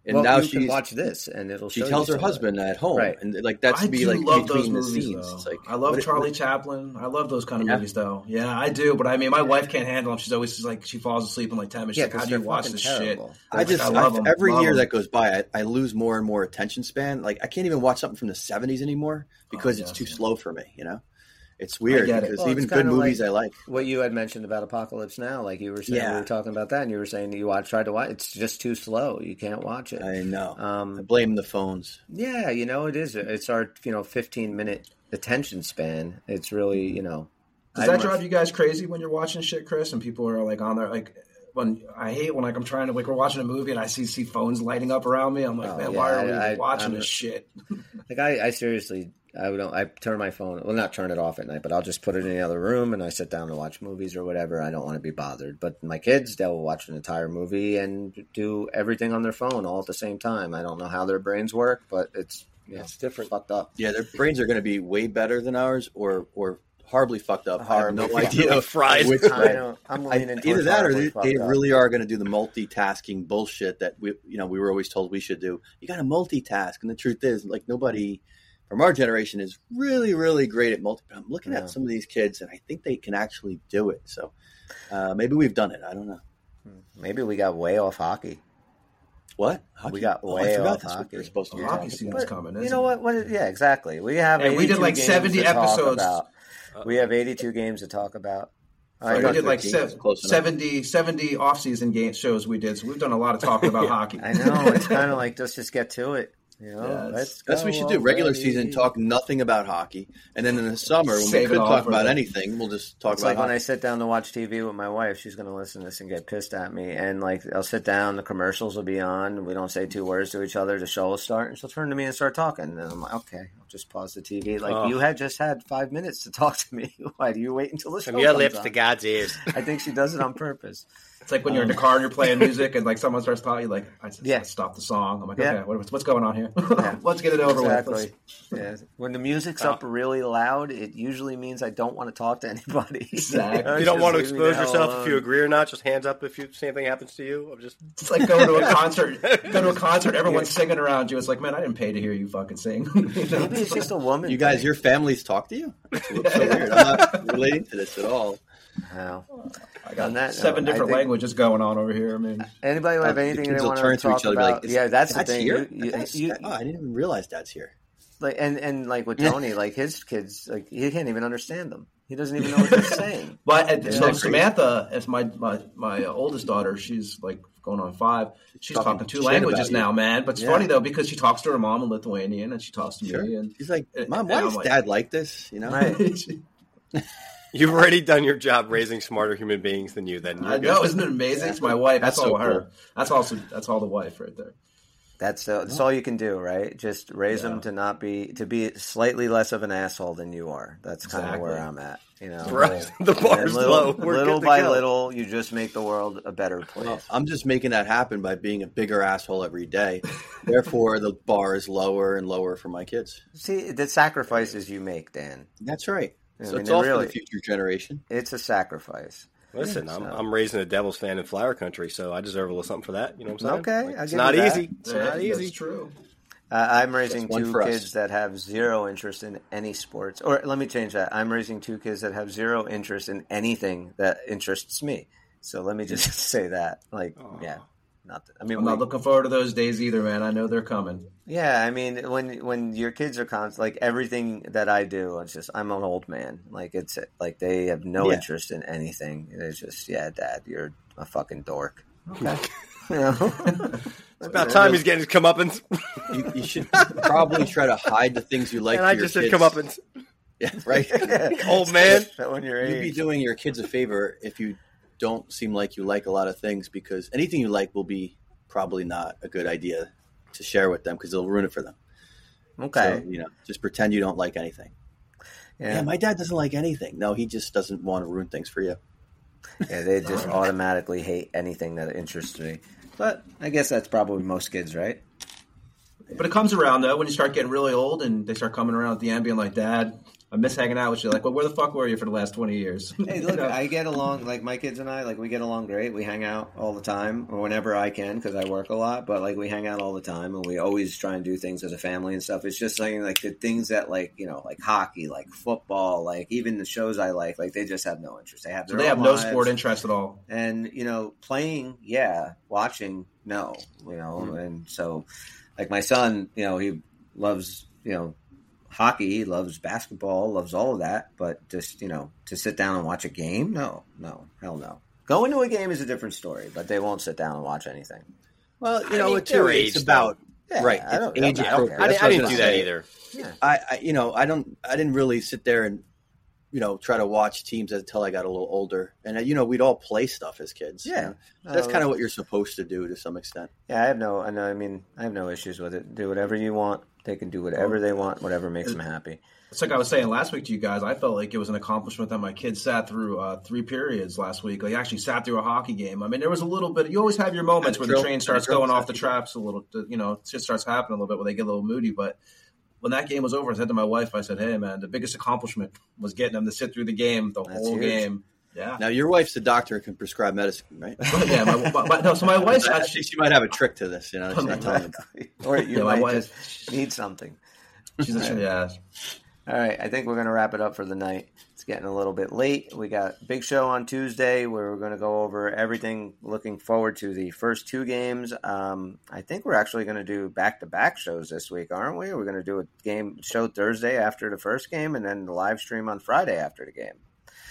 and
well,
now
you can watch this, and it'll.
she
show
tells her
some of
husband at home,
Right.
and like that's
I
to be
do
like
love
between
those
the
movies,
scenes.
though.
It's like
I love
what-
Charlie Chaplin. I love those kind of
Yeah.
movies, though. Yeah, I do. But I mean, my wife can't handle them. She's always just like she falls asleep in like ten minutes.
Yeah,
She's like,
because
how do you
they're
watch this
terrible.
shit?
I just
I love
I-
'em,
every
love
year
'em.
that goes by, I, I lose more and more attention span. Like I can't even watch something from the '70s anymore oh, because
Oh,
it's
yes,
too
yeah.
slow for me. You know, it's weird
get it.
Well,
even good movies
like-
I like.
What you had mentioned about Apocalypse Now, like you were saying,
Yeah.
we were talking about that, and you were saying you watch, tried to watch. It's just too slow. You can't watch it.
I know. I
Um,
blame the phones.
yeah, you know it is. It's our you know fifteen minute attention span. It's really you know.
Does
I'd
that
much-
drive you guys crazy when you're watching shit, Chris? And people are like on there, like when I hate when like I'm trying to like we're watching a movie and I see see phones lighting up around me. I'm like,
Oh,
man,
yeah,
why are we
I- I-
watching
I'm-
this shit? <laughs>
Like I, I seriously, I don't. I turn my phone. Well, not turn it off at night, but I'll just put it in the other room and I sit down and watch movies or whatever. I don't want to be bothered. But my kids, they'll watch an entire movie and do everything on their phone all at the same time. I don't know how their brains work, but it's yeah,
It's different.
fucked up.
Yeah, their brains are going to be way better than ours, or or horribly fucked up.
Horribly
I have no
fucked
idea
up. Fried.
which <laughs>
I
way.
know. I'm
I- either that or
horribly
they,
fucked
they
up.
really are going to do the multitasking bullshit that we you know we were always told we should do. You got to multitask, and the truth is, like nobody from our generation is really really great at multi. I'm looking
Yeah.
at some of these kids, and I think they can actually do it. So uh, maybe we've done it. I don't know.
Maybe we got way off hockey.
What
We got
Oh,
way
I
off hockey.
we're supposed to be
Hockey
talking
season's coming.
you
isn't
know
it?
what? what is- yeah, exactly. We have.
And we did like 70 episodes.
about. We have 82 games to talk about. All
Sorry,
right,
we did like se-
that's close enough.
70, 70 off-season game shows we did. So we've done a lot of talking about <laughs> hockey.
I know it's <laughs> kind of like let's just get to it. You know,
Yeah, it's-
let's
That's what we should do. Regular
already.
season, talk nothing about hockey, and then in the summer when
Save
we could talk about
the-
anything, we'll just talk
It's
about
like when I sit down to watch TV with my wife, she's going to listen to this and get pissed at me. And like, I'll sit down, the commercials will be on, we don't say two words to each other. The show will start, and she'll turn to me and start talking. And I'm like, okay, I'll just pause the TV. Like,
Oh.
you had just had five minutes to <laughs> talk to me. Why do you wait until the show
From your
comes
lips
on?
to God's ears.
I think she does it on purpose. <laughs>
It's like when you're in the um, car and you're playing <laughs> music and like someone starts talking, you're like, I just
Yeah.
stop the song. I'm like,
Yeah.
okay, what, what's going on here?
Yeah. <laughs>
Let's get it over
Exactly.
with.
Yeah. <laughs> When the music's up uh, really loud, it usually means I don't want to talk to anybody.
Exactly.
know,
You don't want to
leave me the
expose
hell
yourself if you agree or not. Just hands up if you same thing happens to you. I'm just
It's like going to a concert. go to a concert, everyone's singing around you. It's like, man, I didn't pay to hear you fucking sing. You know?
Maybe it's just a woman.
You guys,
thing.
your families talk to you? It's so weird. I'm not relating to this at all.
Wow.
I got
that
seven
note,
different
think-
languages going on over here. I mean,
Anybody have
Uh,
anything they want
turn
to
to each
talk
other
about?
like,
yeah, that's the thing.
here?
You- you-
Dad's-
you-
oh, I didn't even realize Dad's here.
like, and and like with Tony, like his kids, like he can't even understand them. He doesn't even know what they're <laughs> saying.
but and so Samantha, as my my my uh, oldest daughter, she's like going on five. She's
Talking
talking, two languages now, man. But it's
Yeah.
funny though because she talks to her mom in Lithuanian and she talks to
Sure.
me. And
He's like, Mom, why
I'm
is
like-
Dad like this? You know?
Right. <laughs>
you've already done your job raising smarter human beings than you. Then you're
I
good.
know, isn't it amazing? It's my wife. That's,
That's
all
so
her.
cool.
That's also that's all the wife right there.
That's uh, that's all you can do, right? Just raise
Yeah.
them to not be to be slightly less of an asshole than you are. That's kind of where I'm at. You know,
Right. <laughs> the
And
bar's
little,
low. We're
little by
go.
little, you just make the world a better place.
Well, I'm just making that happen by being a bigger asshole every day. Therefore, the bar is lower and lower for my kids.
See the sacrifices you make, Dan.
That's right.
I
So
mean,
it's
they
all
really-
for the future generation.
It's a sacrifice.
Listen, I'm,
so-
I'm raising a Devils fan in Flyer Country, so I deserve a little something for that. You know what I'm saying?
Okay,
Like,
I'll
it's
give
not
you that.
easy. It's
Yeah,
not
that's
easy.
true.
Uh, I'm raising two
for us.
kids that have zero interest in any sports. Or let me change that. I'm raising two kids that have zero interest in anything that interests me. So let me just <laughs> say that. Like, yeah, not. That, I mean,
I'm
we-
not looking forward to those days either, man. I know they're coming.
yeah. I mean, when when your kids are const- like everything that I do, it's just I'm an old man. Like it's like they have no
Yeah.
interest in anything. It's just yeah, Dad, you're a fucking dork. Okay. <laughs> you know? <laughs> <laughs>
It's about time he's getting his comeuppance.
You, you should probably try to hide the things you like.
and
for
I
your
just said
kids.
comeuppance.
Yeah, right.
Old man.
But when you're
You'd be doing your kids a favor if you don't seem like you like a lot of things because anything you like will be probably not a good idea to share with them because it'll ruin it for them.
okay.
So, you know, just pretend you don't like anything. Yeah.
yeah.
my dad doesn't like anything. No, he just doesn't want to ruin things for you.
Yeah, they just <laughs> automatically hate anything that interests me. But I guess that's probably most kids, right?
But it comes around though when you start getting really old and they start coming around at the end being like, "Dad, I miss hanging out with you." Like, well, where the fuck were you for the last twenty years? <laughs>
Hey,
You
look,
know?
I get along like my kids and I. Like we get along great. We hang out all the time, or whenever I can, because I work a lot. But like we hang out all the time, and we always try and do things as a family and stuff. It's just saying like the things that like you know, like hockey, like football, like even the shows I like. Like they just have no interest. They have
so they have no sport interest at all.
and you know playing yeah watching no you know
Mm.
and so like my son you know he loves you know hockey loves basketball loves all of that but just you know to sit down and watch a game? No no hell no. Going to a game is a different story but they won't sit down and watch anything.
Well, you
I
know,
mean,
it's,
their
it's about
Yeah,
right.
I don't-
age
I don't
I,
That's
didn't- I
what
didn't do that either.
yeah.
I, I, you know, I don't, I didn't really sit there and, you know, try to watch teams until I got a little older. And uh, you know, we'd all play stuff as kids. you
Yeah.
know? So that's
Uh,
kind of what you're supposed to do to some extent.
yeah i have no i know i mean i have no issues with it do whatever you want they can do whatever they want whatever makes them happy
It's like I was saying last week to you guys. I felt like it was an accomplishment that my kids sat through uh, three periods last week. Like actually sat through a hockey game. I mean, there was a little bit. You always have your moments
And a
where the train starts going off the
happy.
traps a little. You know, it just starts happening a little bit where they get a little moody. But when that game was over, I said to my wife, I said, "Hey, man, the biggest accomplishment was getting them to sit through the game, the
That's
whole
huge.
game." Yeah.
Now, your wife's a doctor and can prescribe medicine, right? <laughs>
yeah, my, my, my- no. So my wife's
she, <laughs>
actually
she might have a trick to this, you know. She's not telling <laughs> you.
or you
Yeah, my
might
wife-
just need something
she's a, yeah.
All right, I think we're going to wrap it up for the night. Getting a little bit late. We got big show on Tuesday where we're going to go over everything. Looking forward to the first two games. Um, I think we're actually going to do back to back shows this week, aren't we? We're going to do a game show Thursday after the first game, and then the live stream on Friday after the game.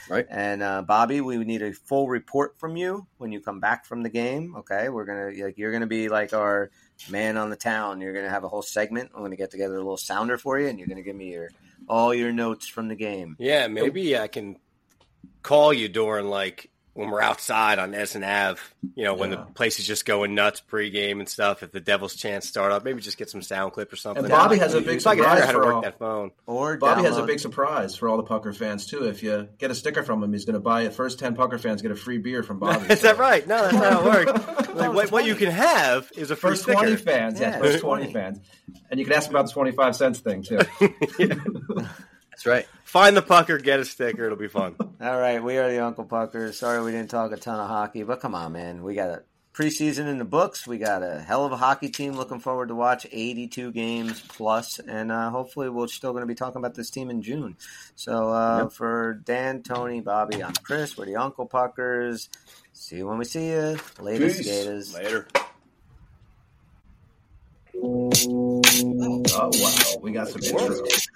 Right.
And uh, Bobby, we need a full report from you when you come back from the game. Okay, we're gonna like you're gonna be like our man on the town. You're going to have a whole segment. I'm going to get together a little sounder for you, and you're going to give me your all your notes from the game.
Yeah, maybe I can call you during like when we're outside on S and Ave, you know, when
Yeah.
the place is just going nuts pregame and stuff. If the Devil's chance start up, maybe just get some sound clip or something.
And Bobby has a big
So I can figure out
surprise
how to
for
work
all.
that phone.
Or
Bobby has a big surprise for all the Pucker fans too. If you get a sticker from him, he's going to buy it. First ten Pucker fans get a free beer from Bobby. <laughs>
Is that right? No, that's not how it works. <laughs> Like, what, what you can have is a free
First
sticker.
twenty fans, yes,
Yeah.
first twenty <laughs> fans, and you can ask about the twenty-five cents thing too.
That's right.
Find the pucker, get a sticker. It'll be fun. <laughs>
All right, we are the Uncle Puckers. Sorry we didn't talk a ton of hockey, but come on, man. We got a preseason in the books. We got a hell of a hockey team. Looking forward to watch 82 games plus, and uh, hopefully we're still going to be talking about this team in June. So uh, for Dan, Tony, Bobby, I'm Chris. We're the Uncle Puckers. See you when we see you. Later,
Peace.
skaters.
Later.
oh wow, we got some intros.